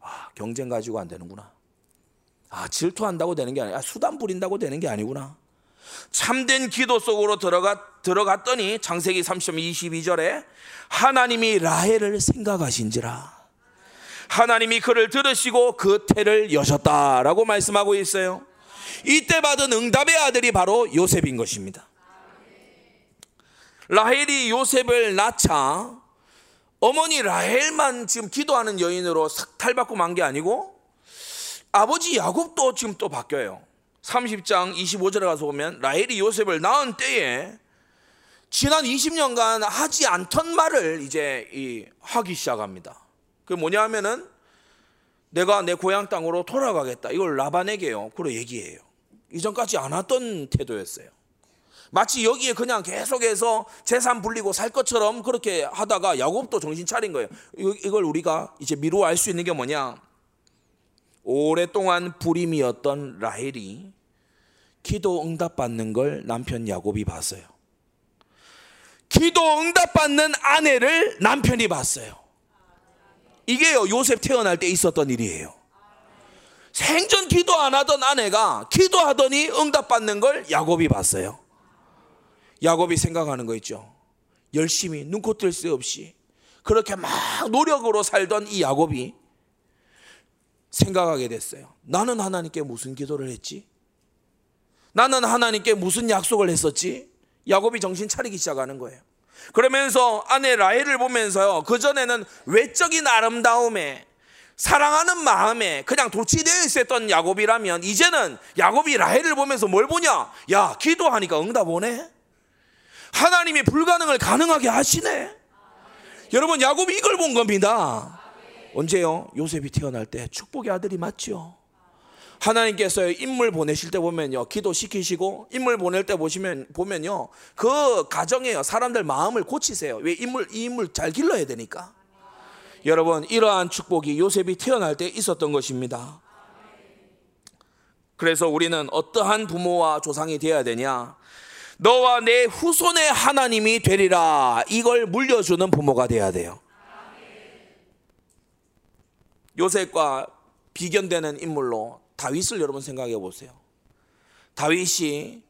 아, 경쟁 가지고 안 되는구나. 아, 질투한다고 되는 게 아니야. 수단 부린다고 되는 게 아니구나. 참된 기도 속으로 들어가, 들어갔더니 창세기 30장 22절에 하나님이 라헬을 생각하신지라. 하나님이 그를 들으시고 그 태를 여셨다라고 말씀하고 있어요. 이때 받은 응답의 아들이 바로 요셉인 것입니다. 라헬이 요셉을 낳자 어머니 라헬만 지금 기도하는 여인으로 탈바꿈 한게 아니고 아버지 야곱도 지금 또 바뀌어요. 30장 25절에 가서 보면 라헬이 요셉을 낳은 때에 지난 20년간 하지 않던 말을 이제 하기 시작합니다. 그 뭐냐 하면은 내가 내 고향 땅으로 돌아가겠다. 이걸 라반에게요. 그로 얘기해요. 이전까지 안 했던 태도였어요. 마치 여기에 그냥 계속해서 재산 불리고 살 것처럼 그렇게 하다가 야곱도 정신 차린 거예요. 이걸 우리가 이제 미루어 알 수 있는 게 뭐냐? 오랫동안 불임이었던 라헬이 기도 응답받는 걸 남편 야곱이 봤어요. 기도 응답받는 아내를 남편이 봤어요. 이게요, 요셉 태어날 때 있었던 일이에요. 생전 기도 안 하던 아내가 기도하더니 응답받는 걸 야곱이 봤어요. 야곱이 생각하는 거 있죠. 열심히 눈코 뜰 새 없이 그렇게 막 노력으로 살던 이 야곱이 생각하게 됐어요. 나는 하나님께 무슨 기도를 했지? 나는 하나님께 무슨 약속을 했었지? 야곱이 정신 차리기 시작하는 거예요. 그러면서 아내 라헬을 보면서요. 그전에는 외적인 아름다움에 사랑하는 마음에 그냥 도취되어 있었던 야곱이라면 이제는 야곱이 라헬을 보면서 뭘 보냐? 야, 기도하니까 응답 오네? 하나님이 불가능을 가능하게 하시네? 여러분, 야곱이 이걸 본 겁니다. 언제요? 요셉이 태어날 때 축복의 아들이 맞죠? 하나님께서 인물 보내실 때 보면요, 기도 시키시고 인물 보낼 때 보시면 보면요, 그 가정에요 사람들 마음을 고치세요. 왜 인물 이 인물 잘 길러야 되니까. 여러분 이러한 축복이 요셉이 태어날 때 있었던 것입니다. 그래서 우리는 어떠한 부모와 조상이 되어야 되냐? 너와 내 후손의 하나님이 되리라. 이걸 물려주는 부모가 되어야 돼요. 요셉과 비견되는 인물로 다윗을 여러분 생각해 보세요. 다윗이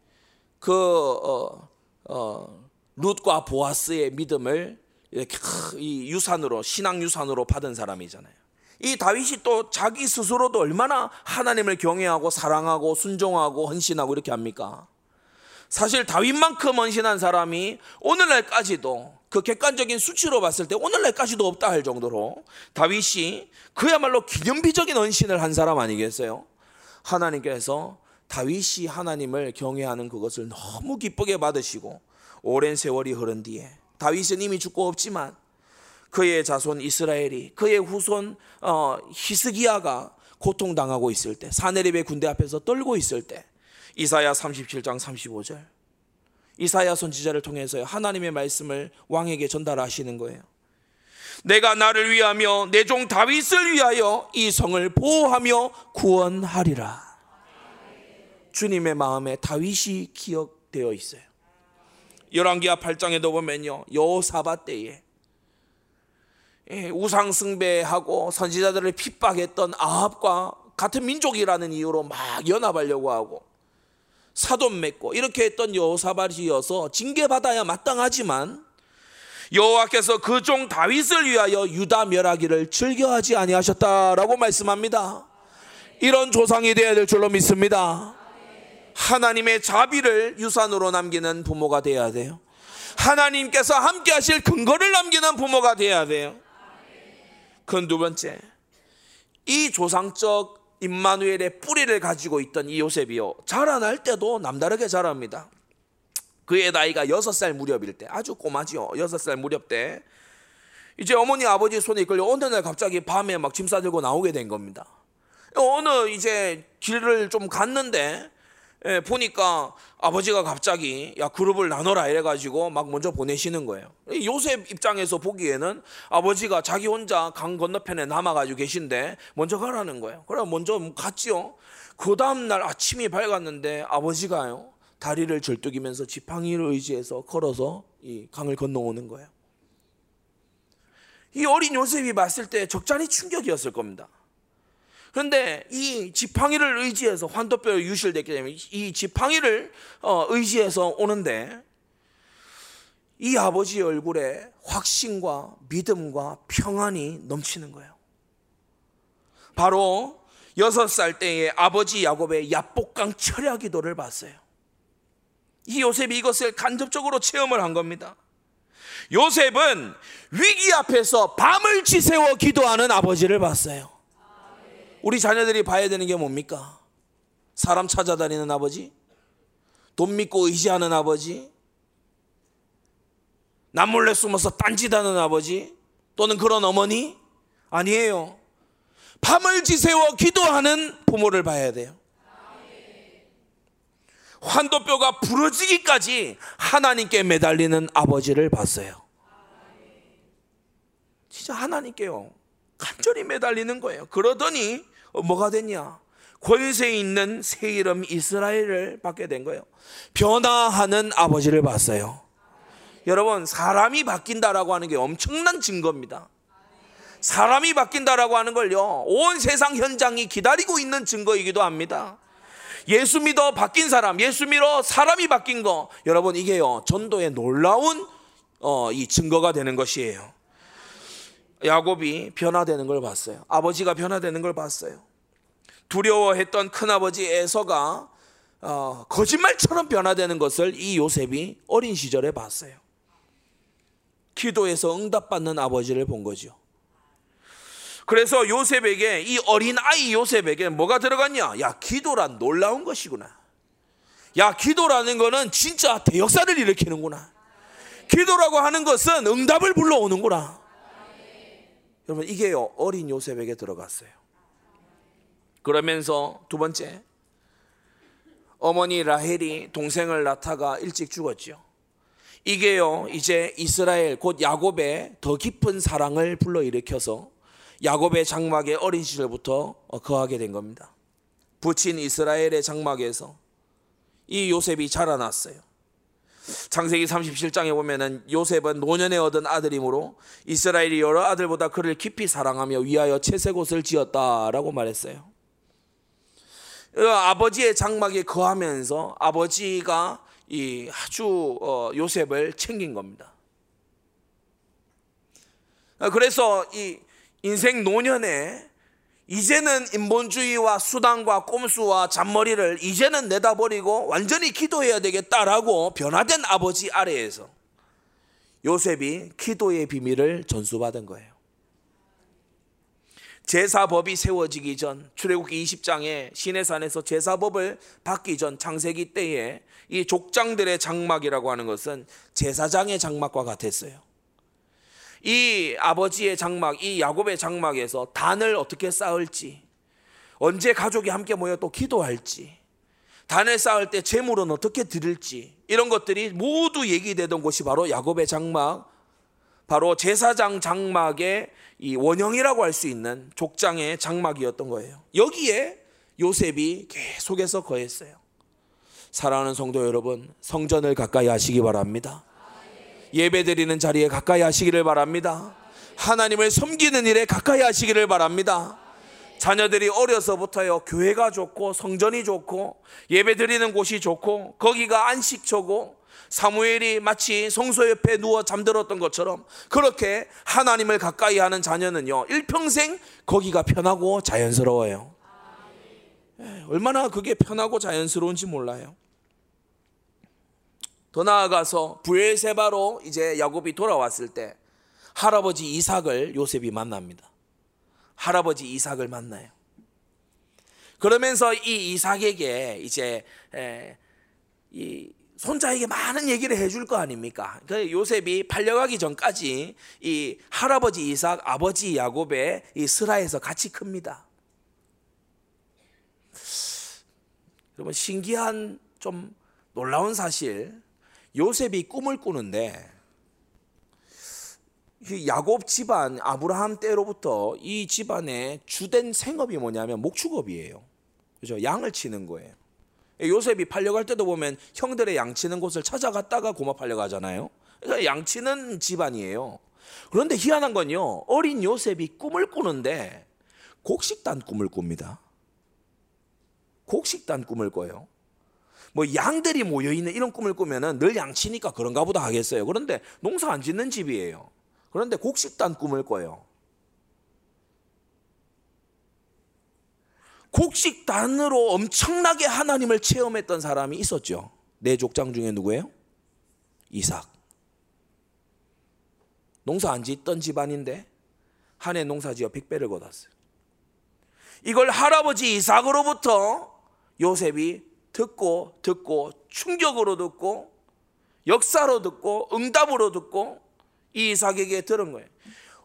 그 어, 어, 룻과 보아스의 믿음을 이렇게 이 유산으로 신앙 유산으로 받은 사람이잖아요. 이 다윗이 또 자기 스스로도 얼마나 하나님을 경외하고 사랑하고 순종하고 헌신하고 이렇게 합니까? 사실 다윗만큼 헌신한 사람이 오늘날까지도 그 객관적인 수치로 봤을 때 오늘날까지도 없다 할 정도로 다윗이 그야말로 기념비적인 헌신을 한 사람 아니겠어요? 하나님께서 다윗이 하나님을 경외하는 그것을 너무 기쁘게 받으시고 오랜 세월이 흐른 뒤에 다윗은 이미 죽고 없지만 그의 자손 이스라엘이 그의 후손 어, 히스기야가 고통당하고 있을 때 사내립의 군대 앞에서 떨고 있을 때 이사야 37장 35절 이사야 선지자를 통해서 하나님의 말씀을 왕에게 전달하시는 거예요. 내가 나를 위하며 내 종 다윗을 위하여 이 성을 보호하며 구원하리라. 주님의 마음에 다윗이 기억되어 있어요. 열왕기하 8장에도 보면요. 여호사밧 때에 예, 우상 숭배하고 선지자들을 핍박했던 아합과 같은 민족이라는 이유로 막 연합하려고 하고 사돈 맺고 이렇게 했던 여호사밧이어서 징계받아야 마땅하지만 여호와께서 그 종 다윗을 위하여 유다 멸하기를 즐겨하지 아니하셨다라고 말씀합니다. 이런 조상이 되어야 될 줄로 믿습니다. 하나님의 자비를 유산으로 남기는 부모가 되어야 돼요. 하나님께서 함께 하실 근거를 남기는 부모가 되어야 돼요. 그 두 번째, 이 조상적 임마누엘의 뿌리를 가지고 있던 이 요셉이요. 자라날 때도 남다르게 자랍니다. 그의 나이가 여섯 살 무렵일 때 아주 꼬마지요. 여섯 살 무렵 때 이제 어머니 아버지 손에 이끌려 어느 날 갑자기 밤에 막 짐 싸들고 나오게 된 겁니다. 어느 이제 길을 좀 갔는데 예, 보니까 아버지가 갑자기 야 그룹을 나눠라 이래가지고 막 먼저 보내시는 거예요. 요셉 입장에서 보기에는 아버지가 자기 혼자 강 건너편에 남아가지고 계신데 먼저 가라는 거예요. 그래 먼저 갔지요. 그 다음 날 아침이 밝았는데 아버지가요 다리를 절뚝이면서 지팡이를 의지해서 걸어서 이 강을 건너오는 거예요. 이 어린 요셉이 봤을 때 적잖이 충격이었을 겁니다. 그런데 이 지팡이를 의지해서 환도뼈에 유실됐기 때문에 이 지팡이를 어, 의지해서 오는데 이 아버지의 얼굴에 확신과 믿음과 평안이 넘치는 거예요. 바로 여섯 살 때에 아버지 야곱의 야복강 철야 기도를 봤어요. 이 요셉이 이것을 간접적으로 체험을 한 겁니다. 요셉은 위기 앞에서 밤을 지새워 기도하는 아버지를 봤어요. 우리 자녀들이 봐야 되는 게 뭡니까? 사람 찾아다니는 아버지? 돈 믿고 의지하는 아버지? 남몰래 숨어서 딴짓하는 아버지? 또는 그런 어머니? 아니에요. 밤을 지새워 기도하는 부모를 봐야 돼요. 환도뼈가 부러지기까지 하나님께 매달리는 아버지를 봤어요. 진짜 하나님께요. 간절히 매달리는 거예요. 그러더니 뭐가 됐냐? 권세 있는 새 이름 이스라엘을 받게 된 거예요. 변화하는 아버지를 봤어요. 여러분, 사람이 바뀐다라고 하는 게 엄청난 증거입니다. 사람이 바뀐다라고 하는 걸요, 온 세상 현장이 기다리고 있는 증거이기도 합니다. 예수 믿어 바뀐 사람, 예수 믿어 사람이 바뀐 거, 여러분, 이게요, 전도의 놀라운 어, 이 증거가 되는 것이에요. 야곱이 변화되는 걸 봤어요. 아버지가 변화되는 걸 봤어요. 두려워했던 큰아버지 에서가 어, 거짓말처럼 변화되는 것을 이 요셉이 어린 시절에 봤어요. 기도에서 응답받는 아버지를 본 거죠. 그래서 요셉에게 이 어린 아이 요셉에게 뭐가 들어갔냐? 야 기도란 놀라운 것이구나. 야 기도라는 거는 진짜 대역사를 일으키는구나. 기도라고 하는 것은 응답을 불러오는구나. 여러분 이게요 어린 요셉에게 들어갔어요. 그러면서 두 번째 어머니 라헬이 동생을 낳다가 일찍 죽었죠. 이게요 이제 이스라엘 곧 야곱의 더 깊은 사랑을 불러일으켜서 야곱의 장막에 어린 시절부터 거하게 된 겁니다. 부친 이스라엘의 장막에서 이 요셉이 자라났어요. 창세기 37장에 보면은 요셉은 노년에 얻은 아들이므로 이스라엘이 여러 아들보다 그를 깊이 사랑하며 위하여 채색 옷을 지었다라고 말했어요. 그 아버지의 장막에 거하면서 아버지가 이 아주 어, 요셉을 챙긴 겁니다. 그래서 이 인생 노년에 이제는 인본주의와 수단과 꼼수와 잔머리를 이제는 내다버리고 완전히 기도해야 되겠다라고 변화된 아버지 아래에서 요셉이 기도의 비밀을 전수받은 거예요. 제사법이 세워지기 전 출애굽기 20장에 시내산에서 제사법을 받기 전 창세기 때에 이 족장들의 장막이라고 하는 것은 제사장의 장막과 같았어요. 이 아버지의 장막, 이 야곱의 장막에서 단을 어떻게 쌓을지, 언제 가족이 함께 모여 또 기도할지, 단을 쌓을 때 재물은 어떻게 드릴지, 이런 것들이 모두 얘기되던 곳이 바로 야곱의 장막, 바로 제사장 장막의 이 원형이라고 할 수 있는 족장의 장막이었던 거예요. 여기에 요셉이 계속해서 거했어요. 사랑하는 성도 여러분, 성전을 가까이 하시기 바랍니다. 예배드리는 자리에 가까이 하시기를 바랍니다. 하나님을 섬기는 일에 가까이 하시기를 바랍니다. 자녀들이 어려서부터요, 교회가 좋고, 성전이 좋고, 예배 드리는 곳이 좋고, 거기가 안식처고, 사무엘이 마치 성소 옆에 누워 잠들었던 것처럼, 그렇게 하나님을 가까이 하는 자녀는요, 일평생 거기가 편하고 자연스러워요. 예, 얼마나 그게 편하고 자연스러운지 몰라요. 더 나아가서 부엘세바로 이제 야곱이 돌아왔을 때 할아버지 이삭을 요셉이 만납니다. 할아버지 이삭을 만나요. 그러면서 이 이삭에게 이제 이 손자에게 많은 얘기를 해줄 거 아닙니까? 그 요셉이 팔려가기 전까지 이 할아버지 이삭, 아버지 야곱의 이 스라에서 같이 큽니다. 여러분 신기한 좀 놀라운 사실 요셉이 꿈을 꾸는데 야곱 집안 아브라함 때로부터 이 집안의 주된 생업이 뭐냐면 목축업이에요. 그죠? 양을 치는 거예요. 요셉이 팔려갈 때도 보면 형들의 양 치는 곳을 찾아갔다가 고마 팔려가잖아요. 그러니까 양 치는 집안이에요. 그런데 희한한 건요. 어린 요셉이 꿈을 꾸는데 곡식단 꿈을 꿉니다. 곡식단 꿈을 꿔요. 뭐 양들이 모여 있는 이런 꿈을 꾸면은 늘 양치니까 그런가 보다 하겠어요. 그런데 농사 안 짓는 집이에요. 그런데 곡식단 꿈을 꿔요. 곡식단으로 엄청나게 하나님을 체험했던 사람이 있었죠. 내 족장 중에 누구예요? 이삭. 농사 안 짓던 집안인데 한 해 농사 지어 빅배를 거뒀어요. 이걸 할아버지 이삭으로부터 요셉이 듣고 듣고 충격으로 듣고 역사로 듣고 응답으로 듣고 이 이삭에게 들은 거예요.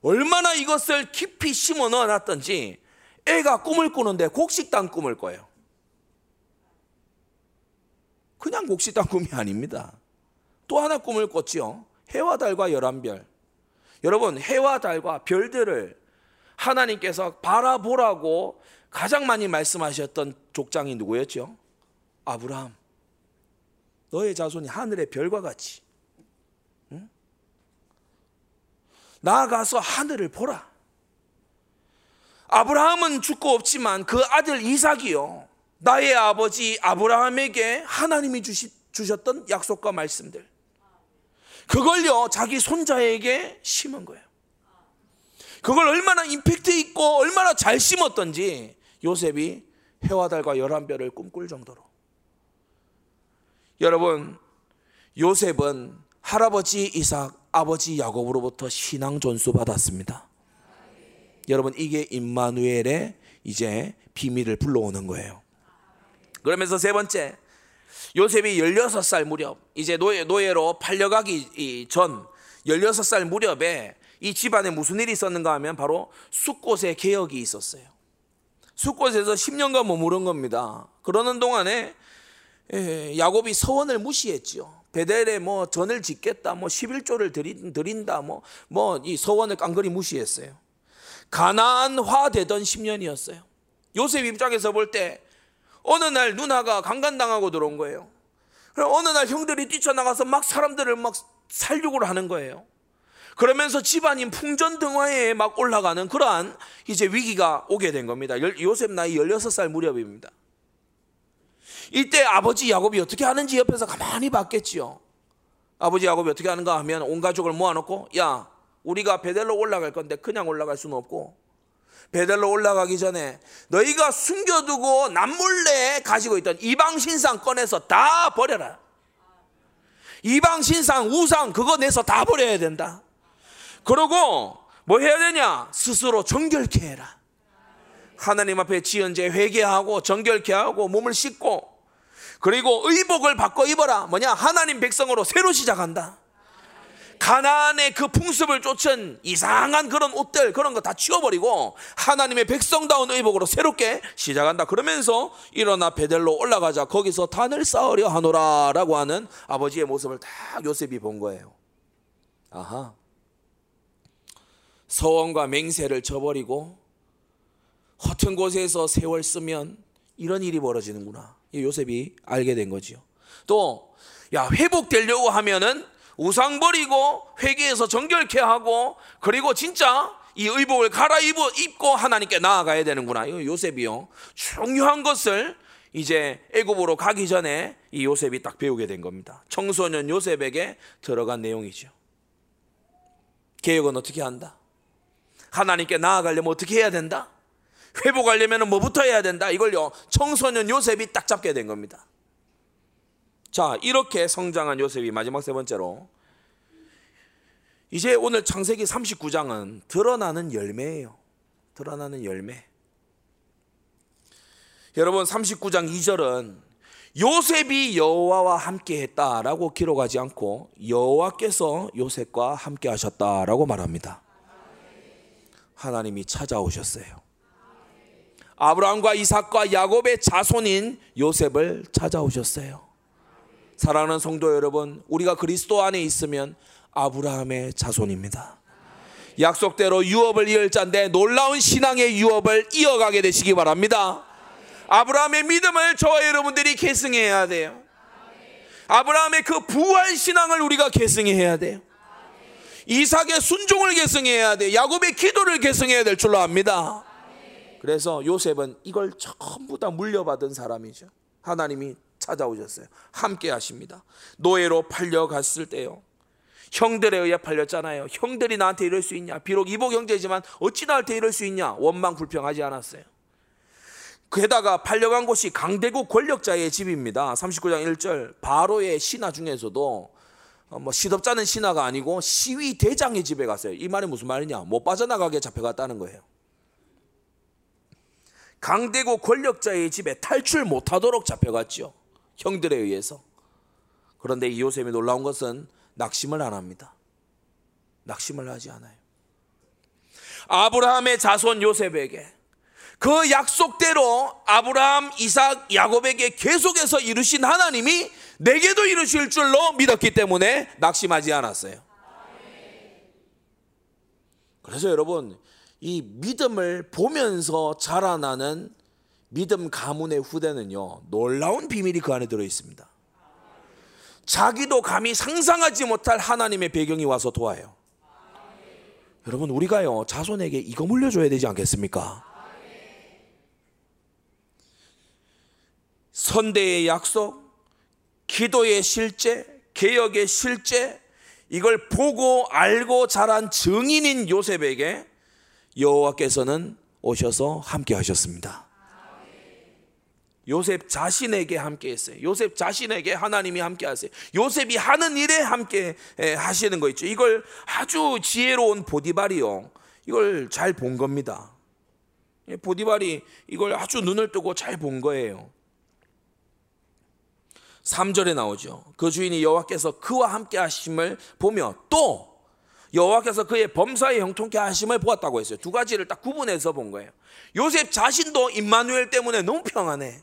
얼마나 이것을 깊이 심어 넣어 놨던지 애가 꿈을 꾸는데 곡식단 꿈을 꿔요. 그냥 곡식단 꿈이 아닙니다. 또 하나 꿈을 꿨지요. 해와 달과 열한 별. 여러분, 해와 달과 별들을 하나님께서 바라보라고 가장 많이 말씀하셨던 족장이 누구였죠? 아브라함. 너의 자손이 하늘의 별과 같이. 응? 나아가서 하늘을 보라. 아브라함은 죽고 없지만 그 아들 이삭이요. 나의 아버지 아브라함에게 하나님이 주시, 주셨던 약속과 말씀들. 그걸요, 자기 손자에게 심은 거예요. 그걸 얼마나 임팩트 있고 얼마나 잘 심었던지 요셉이 해와 달과 열한 별을 꿈꿀 정도로. 여러분, 요셉은 할아버지 이삭, 아버지 야곱으로부터 신앙 전수 받았습니다. 여러분, 이게 임마누엘의 이제 비밀을 불러오는 거예요. 그러면서 세 번째, 요셉이 16살 무렵, 이제 노예, 노예로 팔려가기 전 16살 무렵에 이 집안에 무슨 일이 있었는가 하면 바로 숫곳의 개혁이 있었어요. 숫곳에서 10년간 머무른 겁니다. 그러는 동안에 예, 야곱이 서원을 무시했죠. 베델에 뭐 전을 짓겠다, 뭐 11조를 드린, 다 뭐, 뭐 이 서원을 깡그리 무시했어요. 가나안화 되던 10년이었어요. 요셉 입장에서 볼 때 어느 날 누나가 강간당하고 들어온 거예요. 그럼 어느 날 형들이 뛰쳐나가서 막 사람들을 막 살육을 하는 거예요. 그러면서 집안인 풍전등화에 막 올라가는 그러한 이제 위기가 오게 된 겁니다. 요셉 나이 16살 무렵입니다. 이때 아버지 야곱이 어떻게 하는지 옆에서 가만히 봤겠지요. 아버지 야곱이 어떻게 하는가 하면 온 가족을 모아놓고 야 우리가 베델로 올라갈 건데 그냥 올라갈 수는 없고 베델로 올라가기 전에 너희가 숨겨두고 남몰래 가지고 있던 이방 신상 꺼내서 다 버려라. 이방 신상 우상 그거 내서 다 버려야 된다. 그러고 뭐 해야 되냐? 스스로 정결케 해라. 하나님 앞에 지은 죄 회개하고 정결케 하고 몸을 씻고 그리고 의복을 바꿔 입어라. 뭐냐? 하나님 백성으로 새로 시작한다. 가나안의 그 풍습을 쫓은 이상한 그런 옷들 그런 거 다 치워버리고 하나님의 백성다운 의복으로 새롭게 시작한다. 그러면서 일어나 베델로 올라가자. 거기서 단을 쌓으려 하노라라고 하는 아버지의 모습을 다 요셉이 본 거예요. 아하. 서원과 맹세를 저버리고 허튼 곳에서 세월 쓰면 이런 일이 벌어지는구나. 요셉이 알게 된 거지요. 또, 야, 회복되려고 하면은 우상 버리고 회개해서 정결케 하고 그리고 진짜 이 의복을 갈아입고 입고 하나님께 나아가야 되는구나. 이 요셉이요. 중요한 것을 이제 애굽으로 가기 전에 이 요셉이 딱 배우게 된 겁니다. 청소년 요셉에게 들어간 내용이죠. 개혁은 어떻게 한다? 하나님께 나아가려면 어떻게 해야 된다? 회복하려면 뭐부터 해야 된다? 이걸요, 청소년 요셉이 딱 잡게 된 겁니다. 자, 이렇게 성장한 요셉이 마지막 세 번째로, 이제 오늘 창세기 39장은 드러나는 열매예요. 드러나는 열매. 여러분, 39장 2절은 요셉이 여호와와 함께 했다라고 기록하지 않고 여호와께서 요셉과 함께 하셨다라고 말합니다. 하나님이 찾아오셨어요. 아브라함과 이삭과 야곱의 자손인 요셉을 찾아오셨어요. 사랑하는 성도 여러분, 우리가 그리스도 안에 있으면 아브라함의 자손입니다. 약속대로 유업을 이을 자인데 놀라운 신앙의 유업을 이어가게 되시기 바랍니다. 아브라함의 믿음을 저와 여러분들이 계승해야 돼요. 아브라함의 그 부활 신앙을 우리가 계승해야 돼요. 이삭의 순종을 계승해야 돼. 야곱의 기도를 계승해야 될 줄로 압니다. 그래서 요셉은 이걸 전부 다 물려받은 사람이죠. 하나님이 찾아오셨어요. 함께 하십니다. 노예로 팔려갔을 때요. 형들에 의해 팔렸잖아요. 형들이 나한테 이럴 수 있냐? 비록 이복 형제지만 어찌 나한테 이럴 수 있냐? 원망 불평하지 않았어요. 게다가 팔려간 곳이 강대국 권력자의 집입니다. 39장 1절 바로의 신하 중에서도 어, 뭐 시덥잖은 신하가 아니고 시위 대장의 집에 갔어요. 이 말이 무슨 말이냐? 못 빠져나가게 잡혀갔다는 거예요. 강대국 권력자의 집에 탈출 못하도록 잡혀갔죠. 형들에 의해서. 그런데 이 요셉이 놀라운 것은 낙심을 안 합니다. 낙심을 하지 않아요. 아브라함의 자손 요셉에게 그 약속대로 아브라함, 이삭, 야곱에게 계속해서 이루신 하나님이 내게도 이루실 줄로 믿었기 때문에 낙심하지 않았어요. 그래서 여러분, 이 믿음을 보면서 자라나는 믿음 가문의 후대는요, 놀라운 비밀이 그 안에 들어 있습니다. 자기도 감히 상상하지 못할 하나님의 배경이 와서 도와요. 여러분, 우리가요, 자손에게 이거 물려줘야 되지 않겠습니까? 선대의 약속, 기도의 실제, 개혁의 실제, 이걸 보고 알고 자란 증인인 요셉에게 여호와께서는 오셔서 함께 하셨습니다. 요셉 자신에게 함께 했어요. 요셉 자신에게 하나님이 함께 하세요. 요셉이 하는 일에 함께 하시는 거 있죠. 이걸 아주 지혜로운 보디발이요. 이걸 잘 본 겁니다. 보디발이 이걸 아주 눈을 뜨고 잘 본 거예요. 3절에 나오죠. 그 주인이 여호와께서 그와 함께 하심을 보며 또 여호와께서 그의 범사에 형통케 하심을 보았다고 했어요. 두 가지를 딱 구분해서 본 거예요. 요셉 자신도 임마누엘 때문에 너무 평안해.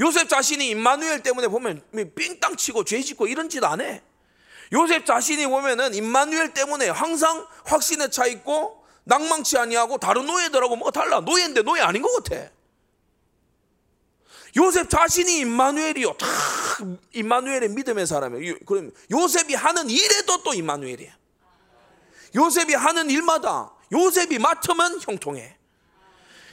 요셉 자신이 임마누엘 때문에 보면 삥땅 치고 죄 짓고 이런 짓 안 해. 요셉 자신이 보면은 임마누엘 때문에 항상 확신에 차 있고 낭망치 아니하고 다른 노예들하고 뭐가 달라. 노예인데 노예 아닌 것 같아. 요셉 자신이 임마누엘이요. 다 임마누엘의 믿음의 사람이에요. 그럼 요셉이 하는 일에도 또 임마누엘이야. 요셉이 하는 일마다 요셉이 맡으면 형통해.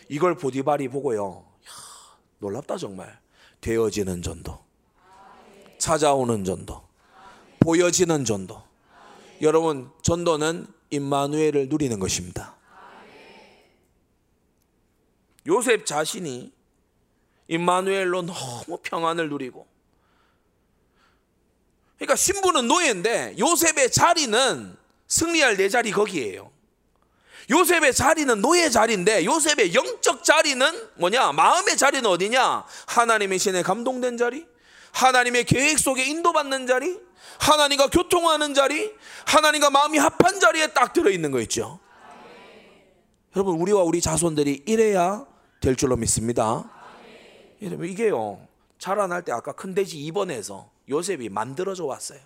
이걸 보디발이 보고요. 야, 놀랍다 정말. 되어지는 전도. 찾아오는 전도. 보여지는 전도. 여러분, 전도는 임마누엘을 누리는 것입니다. 요셉 자신이 임마누엘로 너무 평안을 누리고 그러니까 신부는 노예인데 요셉의 자리는 승리할 내 자리 거기에요. 요셉의 자리는 노예 자리인데 요셉의 영적 자리는 뭐냐? 마음의 자리는 어디냐? 하나님의 신에 감동된 자리, 하나님의 계획 속에 인도받는 자리, 하나님과 교통하는 자리, 하나님과 마음이 합한 자리에 딱 들어 있는 거 있죠. 여러분 우리와 우리 자손들이 이래야 될 줄로 믿습니다. 여러분 이게요 자라날 때 아까 큰 돼지 2번에서 요셉이 만들어져 왔어요.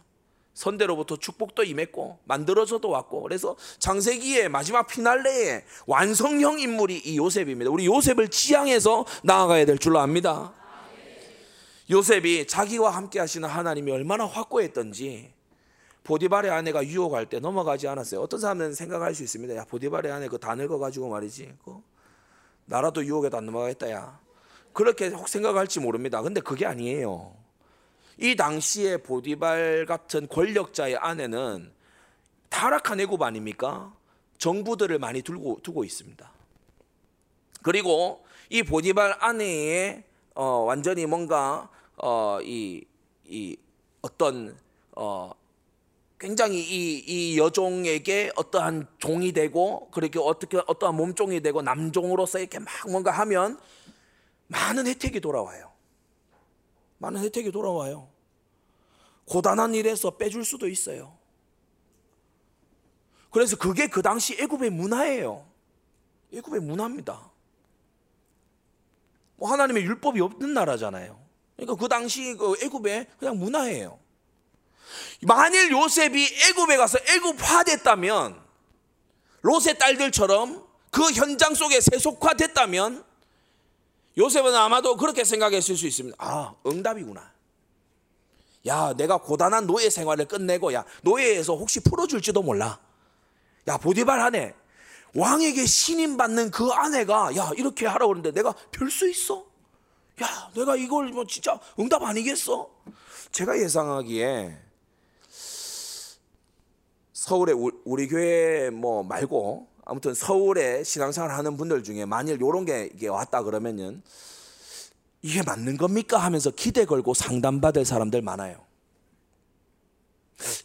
선대로부터 축복도 임했고 만들어져도 왔고 그래서 장세기의 마지막 피날레의 완성형 인물이 이 요셉입니다. 우리 요셉을 지향해서 나아가야 될 줄로 압니다. 요셉이 자기와 함께 하시는 하나님이 얼마나 확고했던지 보디발의 아내가 유혹할 때 넘어가지 않았어요. 어떤 사람은 생각할 수 있습니다. 야 보디발의 아내 그다 늙어가지고 말이지. 그 나라도 유혹에도 안 넘어가겠다 야. 그렇게 혹 생각할지 모릅니다. 근데 그게 아니에요. 이 당시에 보디발 같은 권력자의 아내는 타락한 애굽 아닙니까? 정부들을 많이 두고, 두고 있습니다. 그리고 이 보디발 아내의 어, 완전히 뭔가 어, 이, 이 어떤 어, 굉장히 이, 이 여종에게 어떠한 종이 되고 그렇게 어떻게 어떠한 몸종이 되고 남종으로서 이렇게 막 뭔가 하면 많은 혜택이 돌아와요. 많은 혜택이 돌아와요. 고단한 일에서 빼줄 수도 있어요. 그래서 그게 그 당시 애굽의 문화예요. 애굽의 문화입니다. 뭐 하나님의 율법이 없는 나라잖아요. 그러니까 그 당시 그 애굽의 그냥 문화예요. 만일 요셉이 애굽에 가서 애굽화됐다면 롯의 딸들처럼 그 현장 속에 세속화됐다면 요셉은 아마도 그렇게 생각했을 수 있습니다. 아, 응답이구나. 야, 내가 고단한 노예 생활을 끝내고 야, 노예에서 혹시 풀어줄지도 몰라. 야, 보디발 하네. 왕에게 신임 받는 그 아내가 야, 이렇게 하라고 그러는데 내가 별 수 있어? 야, 내가 이걸 뭐 진짜 응답 아니겠어? 제가 예상하기에 서울에 우리 교회 뭐 말고 아무튼 서울에 신앙생활 하는 분들 중에 만일 이런 게 이게 왔다 그러면은 이게 맞는 겁니까 하면서 기대 걸고 상담받을 사람들 많아요.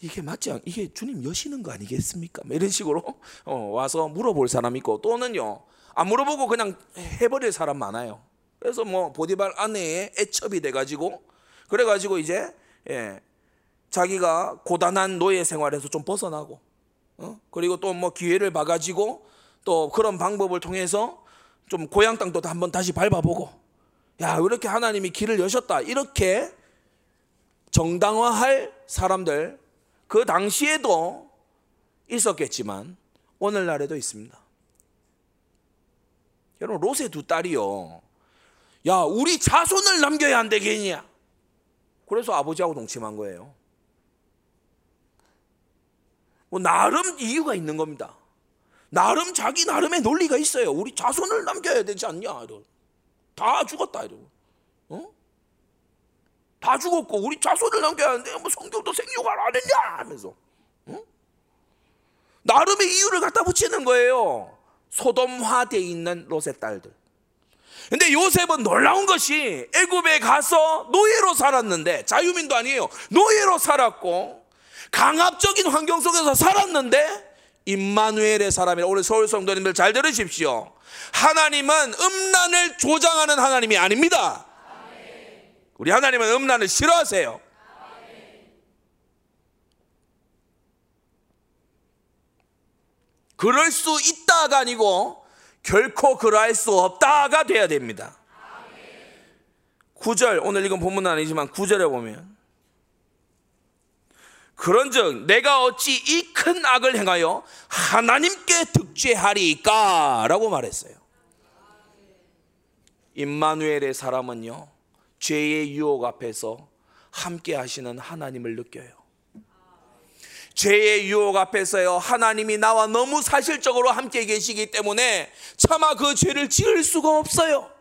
이게 맞지 않? 이게 주님 여시는 거 아니겠습니까? 뭐 이런 식으로 어, 와서 물어볼 사람 있고 또는요 안 물어보고 그냥 해버릴 사람 많아요. 그래서 뭐 보디발 아내의 애첩이 돼가지고 그래가지고 이제 예, 자기가 고단한 노예 생활에서 좀 벗어나고 어? 그리고 또 뭐 기회를 봐가지고 또 그런 방법을 통해서 좀 고향 땅도 한번 다시 밟아보고 야 이렇게 하나님이 길을 여셨다 이렇게 정당화할 사람들 그 당시에도 있었겠지만 오늘날에도 있습니다. 여러분 롯의 두 딸이요. 야 우리 자손을 남겨야 안 되겠냐? 그래서 아버지하고 동침한 거예요. 뭐 나름 이유가 있는 겁니다. 나름 자기 나름의 논리가 있어요. 우리 자손을 남겨야 되지 않냐? 이런. 다 죽었다 이러고. 어? 다 죽었고 우리 자손을 남겨야 하는데 뭐 성경도 생육을 안 했냐 하면서. 어? 나름의 이유를 갖다 붙이는 거예요. 소돔화돼 있는 롯의 딸들. 근데 요셉은 놀라운 것이 애굽에 가서 노예로 살았는데 자유민도 아니에요. 노예로 살았고 강압적인 환경 속에서 살았는데 임마누엘의 사람이라 오늘 서울 성도님들 잘 들으십시오. 하나님은 음란을 조장하는 하나님이 아닙니다. 우리 하나님은 음란을 싫어하세요. 그럴 수 있다가 아니고 결코 그러할 수 없다가 돼야 됩니다. 9절 오늘 이건 본문은 아니지만 9절에 보면 그런즉 내가 어찌 이 큰 악을 행하여 하나님께 득죄하리까라고 말했어요. 임마누엘의 사람은요 죄의 유혹 앞에서 함께 하시는 하나님을 느껴요. 죄의 유혹 앞에서요 하나님이 나와 너무 사실적으로 함께 계시기 때문에 차마 그 죄를 지을 수가 없어요.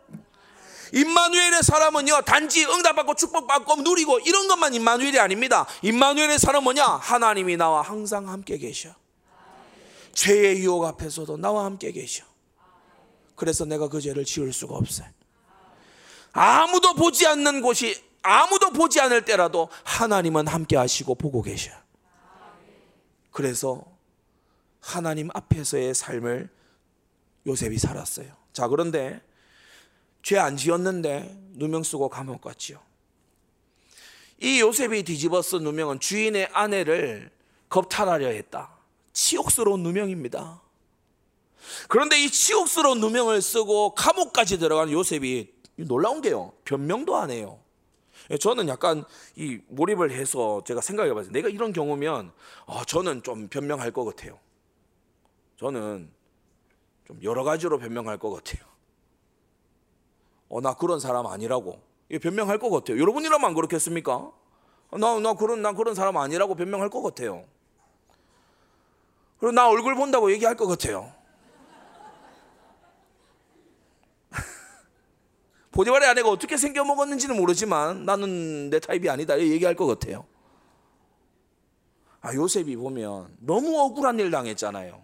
임마누엘의 사람은요 단지 응답받고 축복받고 누리고 이런 것만 임마누엘이 아닙니다. 임마누엘의 사람은 뭐냐? 하나님이 나와 항상 함께 계셔. 죄의 유혹 앞에서도 나와 함께 계셔. 그래서 내가 그 죄를 지을 수가 없어요. 아무도 보지 않는 곳이 아무도 보지 않을 때라도 하나님은 함께 하시고 보고 계셔. 그래서 하나님 앞에서의 삶을 요셉이 살았어요. 자, 그런데 죄 안 지었는데 누명 쓰고 감옥 갔지요. 이 요셉이 뒤집어 쓴 누명은 주인의 아내를 겁탈하려 했다. 치욕스러운 누명입니다. 그런데 이 치욕스러운 누명을 쓰고 감옥까지 들어간 요셉이 놀라운 게요. 변명도 안 해요. 저는 약간 이 몰입을 해서 제가 생각해 봤어요. 내가 이런 경우면 어, 저는 좀 변명할 것 같아요. 저는 좀 여러 가지로 변명할 것 같아요. 어, 나 그런 사람 아니라고. 변명할 것 같아요. 여러분이라면 안 그렇겠습니까? 나, 나 그런, 나 그런 사람 아니라고 변명할 것 같아요. 그리고 나 얼굴 본다고 얘기할 것 같아요. 보디발의 아내가 어떻게 생겨 먹었는지는 모르지만 나는 내 타입이 아니다. 얘기할 것 같아요. 아, 요셉이 보면 너무 억울한 일 당했잖아요.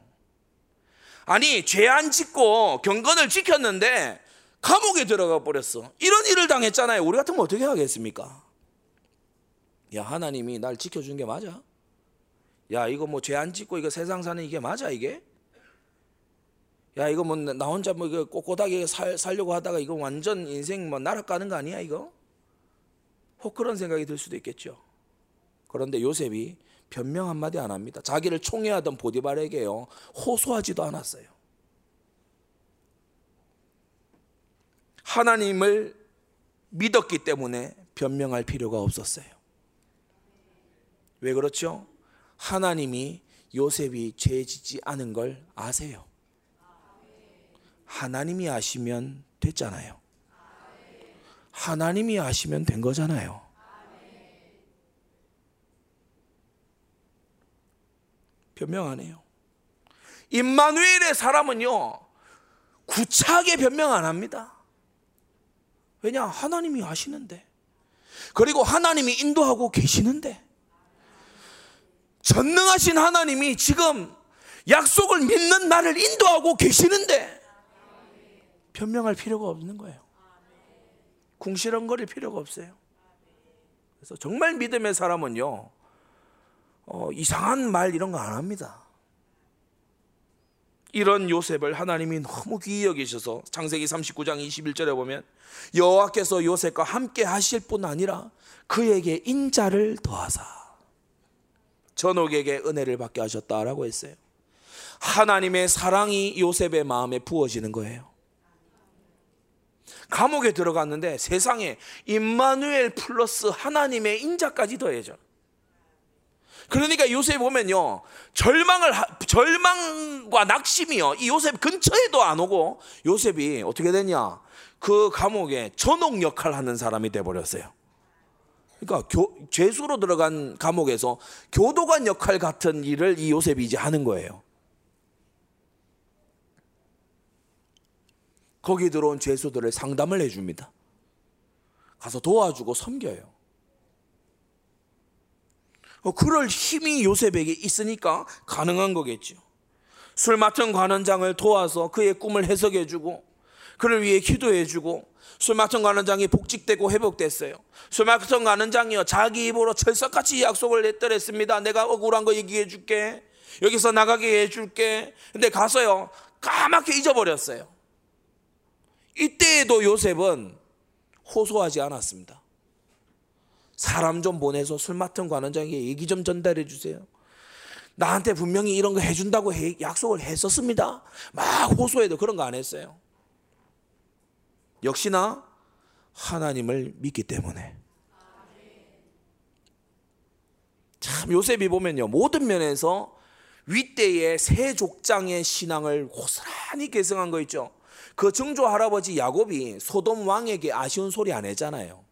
아니, 죄 안 짓고 경건을 지켰는데 감옥에 들어가 버렸어. 이런 일을 당했잖아요. 우리 같으면 어떻게 하겠습니까? 야, 하나님이 날 지켜준 게 맞아? 야, 이거 뭐 죄 안 짓고 이거 세상 사는 이게 맞아, 이게? 야, 이거 뭐 나 혼자 뭐 이거 꼿꼿하게 살, 살려고 하다가 이거 완전 인생 뭐 날아가는 거 아니야, 이거? 혹 그런 생각이 들 수도 있겠죠. 그런데 요셉이 변명 한마디 안 합니다. 자기를 총애하던 보디발에게요, 호소하지도 않았어요. 하나님을 믿었기 때문에 변명할 필요가 없었어요. 왜 그렇죠? 하나님이 요셉이 죄 짓지 않은 걸 아세요. 하나님이 아시면 됐잖아요. 하나님이 아시면 된 거잖아요. 변명 안 해요. 임마누엘의 사람은요, 구차하게 변명 안 합니다. 왜냐? 하나님이 아시는데. 그리고 하나님이 인도하고 계시는데. 전능하신 하나님이 지금 약속을 믿는 나를 인도하고 계시는데. 변명할 필요가 없는 거예요. 궁시렁거릴 필요가 없어요. 그래서 정말 믿음의 사람은요, 어, 이상한 말 이런 거 안 합니다. 이런 요셉을 하나님이 너무 귀히 여기셔서 창세기 39장 21절에 보면 여호와께서 요셉과 함께 하실 뿐 아니라 그에게 인자를 더하사 전옥에게 은혜를 받게 하셨다라고 했어요. 하나님의 사랑이 요셉의 마음에 부어지는 거예요. 감옥에 들어갔는데 세상에 임마누엘 플러스 하나님의 인자까지 더해져. 그러니까 요셉 보면요. 절망을 절망과 낙심이요. 이 요셉 근처에도 안 오고 요셉이 어떻게 되냐? 그 감옥에 전옥 역할 하는 사람이 돼 버렸어요. 그러니까 교, 죄수로 들어간 감옥에서 교도관 역할 같은 일을 이 요셉이 이제 하는 거예요. 거기 들어온 죄수들을 상담을 해줍니다. 가서 도와주고 섬겨요. 어, 그럴 힘이 요셉에게 있으니까 가능한 거겠죠. 술 맡은 관원장을 도와서 그의 꿈을 해석해주고 그를 위해 기도해주고 술 맡은 관원장이 복직되고 회복됐어요. 술 맡은 관원장이요 자기 입으로 철석같이 약속을 했더랬습니다. 내가 억울한 거 얘기해줄게. 여기서 나가게 해줄게. 근데 가서요 까맣게 잊어버렸어요. 이때에도 요셉은 호소하지 않았습니다. 사람 좀 보내서 술 맡은 관원장에게 얘기 좀 전달해 주세요. 나한테 분명히 이런 거 해준다고 약속을 했었습니다. 막 호소해도 그런 거 안 했어요. 역시나 하나님을 믿기 때문에. 참 요셉이 보면요 모든 면에서 윗대의 세 족장의 신앙을 고스란히 계승한 거 있죠. 그 증조 할아버지 야곱이 소돔 왕에게 아쉬운 소리 안 했잖아요.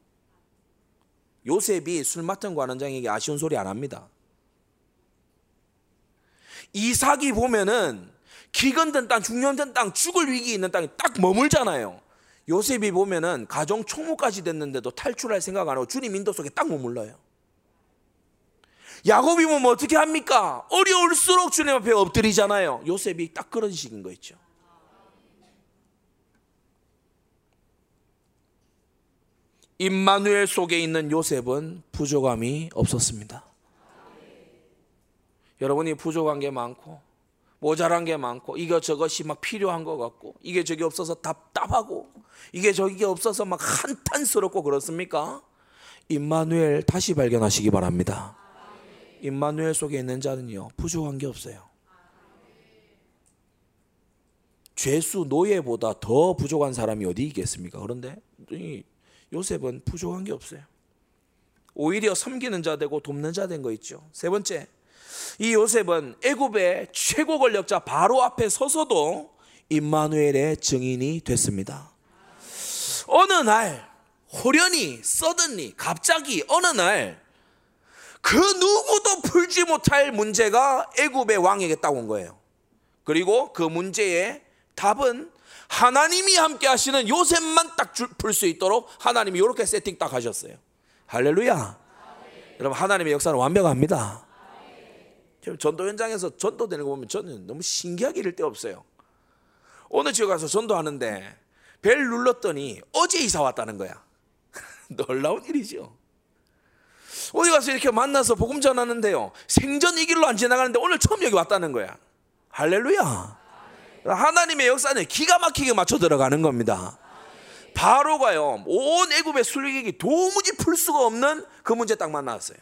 요셉이 술 맡은 관원장에게 아쉬운 소리 안 합니다. 이삭이 보면은 기근든 땅, 중년된 땅, 죽을 위기 있는 땅에 딱 머물잖아요. 요셉이 보면은 가정 총무까지 됐는데도 탈출할 생각 안 하고 주님 인도 속에 딱 머물러요. 야곱이 보면 어떻게 합니까? 어려울수록 주님 앞에 엎드리잖아요. 요셉이 딱 그런 식인 거 있죠. 임마누엘 속에 있는 요셉은 부족함이 없었습니다. 여러분이 부족한 게 많고 모자란 게 많고 이것저것이 막 필요한 것 같고 이게 저기 없어서 답답하고 이게 저기 없어서 막 한탄스럽고 그렇습니까? 임마누엘 다시 발견하시기 바랍니다. 임마누엘 속에 있는 자는요 부족한 게 없어요. 죄수 노예보다 더 부족한 사람이 어디 있겠습니까? 그런데 요셉은 부족한 게 없어요. 오히려 섬기는 자 되고 돕는 자 된 거 있죠. 세 번째, 이 요셉은 애굽의 최고 권력자 바로 앞에 서서도 임마누엘의 증인이 됐습니다. 어느 날 호련히 서든니 갑자기 어느 날 그 누구도 풀지 못할 문제가 애굽의 왕에게 딱온 거예요. 그리고 그 문제의 답은 하나님이 함께 하시는 요셉만 딱 풀 수 있도록 하나님이 이렇게 세팅 딱 하셨어요. 할렐루야. 아멘. 여러분 하나님의 역사는 완벽합니다. 아멘. 전도 현장에서 전도되는 거 보면 저는 너무 신기하게 이럴 데 없어요. 오늘 집에 가서 전도하는데 벨 눌렀더니 어제 이사 왔다는 거야. 놀라운 일이죠. 어디 가서 이렇게 만나서 복음 전하는데요. 생전 이 길로 안 지나가는데 오늘 처음 여기 왔다는 거야. 할렐루야. 하나님의 역사는 기가 막히게 맞춰 들어가는 겁니다. 바로가요 온 애굽의 술객이 도무지 풀 수가 없는 그 문제 딱 만났어요.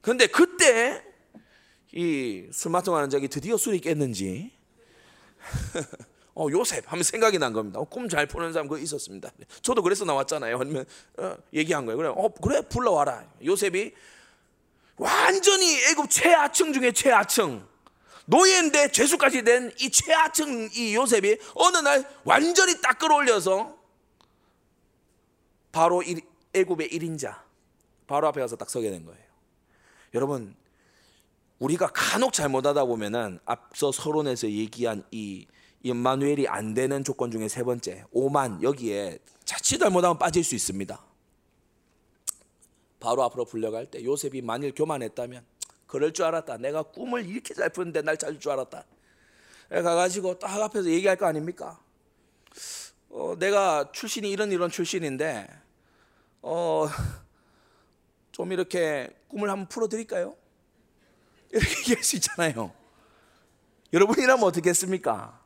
그런데 그때 이술 맡아가는 적이 드디어 술이 깼는지 어, 요셉 하면 생각이 난 겁니다. 어, 꿈잘 푸는 사람 그 있었습니다. 저도 그래서 나왔잖아요. 아니면 어, 얘기한 거예요. 그래, 어, 그래 불러와라. 요셉이 완전히 애굽 최하층 중에 최하층 노예인데 죄수까지 된 이 최하층 이 요셉이 어느 날 완전히 딱 끌어올려서 바로 일, 애굽의 1인자 바로 앞에 가서 딱 서게 된 거예요. 여러분 우리가 간혹 잘못하다 보면은 앞서 서론에서 얘기한 이 임마누엘이 안 되는 조건 중에 세 번째 오만 여기에 자칫 잘못하면 빠질 수 있습니다. 바로 앞으로 불려갈 때 요셉이 만일 교만했다면 그럴 줄 알았다. 내가 꿈을 이렇게 잘 푸는데 날 찾을 줄 알았다. 가가지고 딱 앞에서 얘기할 거 아닙니까? 어, 내가 출신이 이런 이런 출신인데 어, 좀 이렇게 꿈을 한번 풀어드릴까요? 이렇게 얘기할 수 있잖아요. 여러분이라면 어떻게 했습니까?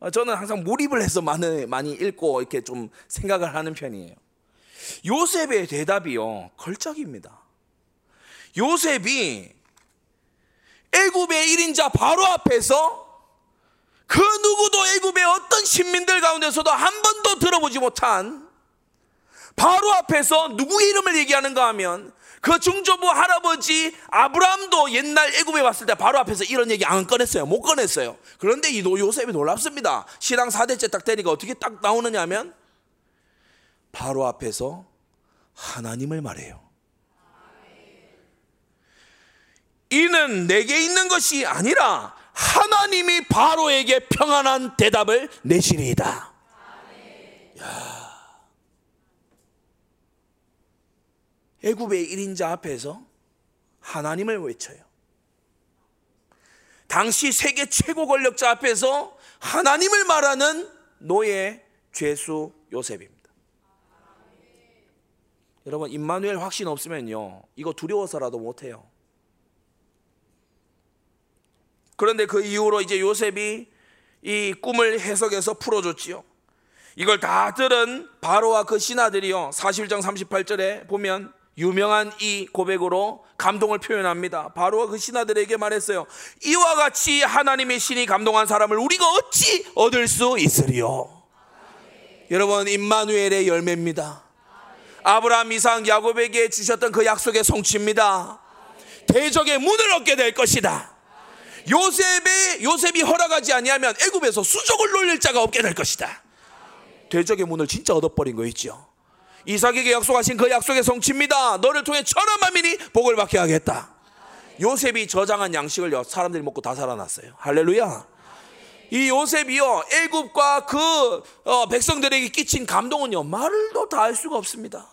어, 저는 항상 몰입을 해서 많이, 많이 읽고 이렇게 좀 생각을 하는 편이에요. 요셉의 대답이요, 걸작입니다. 요셉이 애굽의 1인자 바로 앞에서 그 누구도 애굽의 어떤 신민들 가운데서도 한 번도 들어보지 못한 바로 앞에서 누구의 이름을 얘기하는가 하면 그 중조부 할아버지 아브라함도 옛날 애굽에 왔을 때 바로 앞에서 이런 얘기 안 꺼냈어요. 못 꺼냈어요. 그런데 이 요셉이 놀랍습니다. 신앙 4대째 딱 되니까 어떻게 딱 나오느냐 하면 바로 앞에서 하나님을 말해요. 이는 내게 있는 것이 아니라 하나님이 바로에게 평안한 대답을 내시리이다. 야. 애굽의 1인자 앞에서 하나님을 외쳐요. 당시 세계 최고 권력자 앞에서 하나님을 말하는 노예 죄수 요셉입니다. 여러분 임마누엘 확신 없으면요 이거 두려워서라도 못 해요. 그런데 그 이후로 이제 요셉이 이 꿈을 해석해서 풀어줬지요. 이걸 다 들은 바로와 그 신하들이요 41장 38절에 보면 유명한 이 고백으로 감동을 표현합니다. 바로 그 신하들에게 말했어요. 이와 같이 하나님의 신이 감동한 사람을 우리가 어찌 얻을 수 있으리요? 여러분, 임마누엘의 열매입니다. 아브라함, 이상, 야곱에게 주셨던 그 약속의 성취입니다. 대적의 문을 얻게 될 것이다. 요셉의 요셉이 허락하지 아니하면 애굽에서 수족을 놀릴 자가 없게 될 것이다. 대적의 문을 진짜 얻어버린 거 있죠. 이삭에게 약속하신 그 약속의 성취입니다. 너를 통해 천한 만민이 복을 받게 하겠다. 요셉이 저장한 양식을 사람들이 먹고 다 살아났어요. 할렐루야. 이 요셉이요 애굽과 그 어, 백성들에게 끼친 감동은요 말도 다 할 수가 없습니다.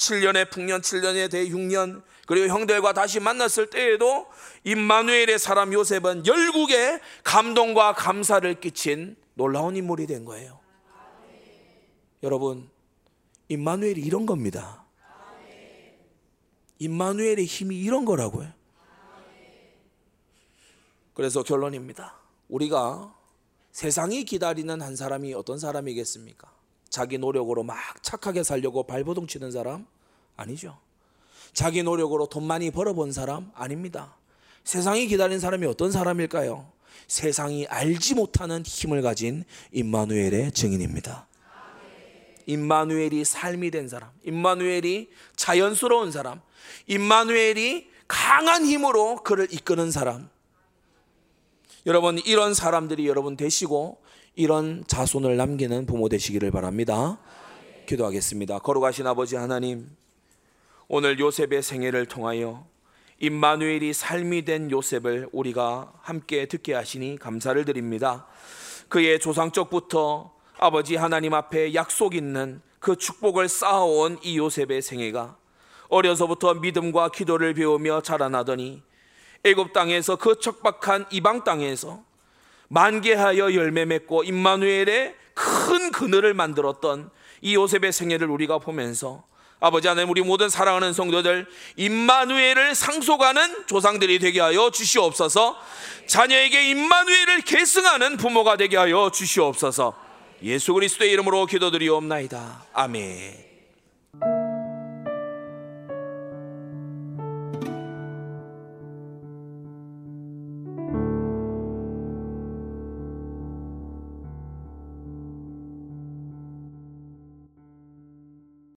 7년의 풍년, 7년의 대육년 그리고 형들과 다시 만났을 때에도 임마누엘의 사람 요셉은 열국에 감동과 감사를 끼친 놀라운 인물이 된 거예요. 여러분 임마누엘이 이런 겁니다. 임마누엘의 힘이 이런 거라고요. 그래서 결론입니다. 우리가 세상이 기다리는 한 사람이 어떤 사람이겠습니까? 자기 노력으로 막 착하게 살려고 발버둥 치는 사람 아니죠. 자기 노력으로 돈 많이 벌어본 사람 아닙니다. 세상이 기다리는 사람이 어떤 사람일까요? 세상이 알지 못하는 힘을 가진 임마누엘의 증인입니다. 임마누엘이 삶이 된 사람, 임마누엘이 자연스러운 사람, 임마누엘이 강한 힘으로 그를 이끄는 사람. 여러분 이런 사람들이 여러분 되시고 이런 자손을 남기는 부모 되시기를 바랍니다. 기도하겠습니다. 거룩하신 아버지 하나님, 오늘 요셉의 생애를 통하여 임마누엘이 삶이 된 요셉을 우리가 함께 듣게 하시니 감사를 드립니다. 그의 조상적부터 아버지 하나님 앞에 약속 있는 그 축복을 쌓아온 이 요셉의 생애가 어려서부터 믿음과 기도를 배우며 자라나더니 애굽 땅에서 그 척박한 이방 땅에서 만개하여 열매 맺고 임마누엘의 큰 그늘을 만들었던 이 요셉의 생애를 우리가 보면서 아버지 하나님 우리 모든 사랑하는 성도들 임마누엘을 상속하는 조상들이 되게 하여 주시옵소서 자녀에게 임마누엘을 계승하는 부모가 되게 하여 주시옵소서 예수 그리스도의 이름으로 기도드리옵나이다. 아멘.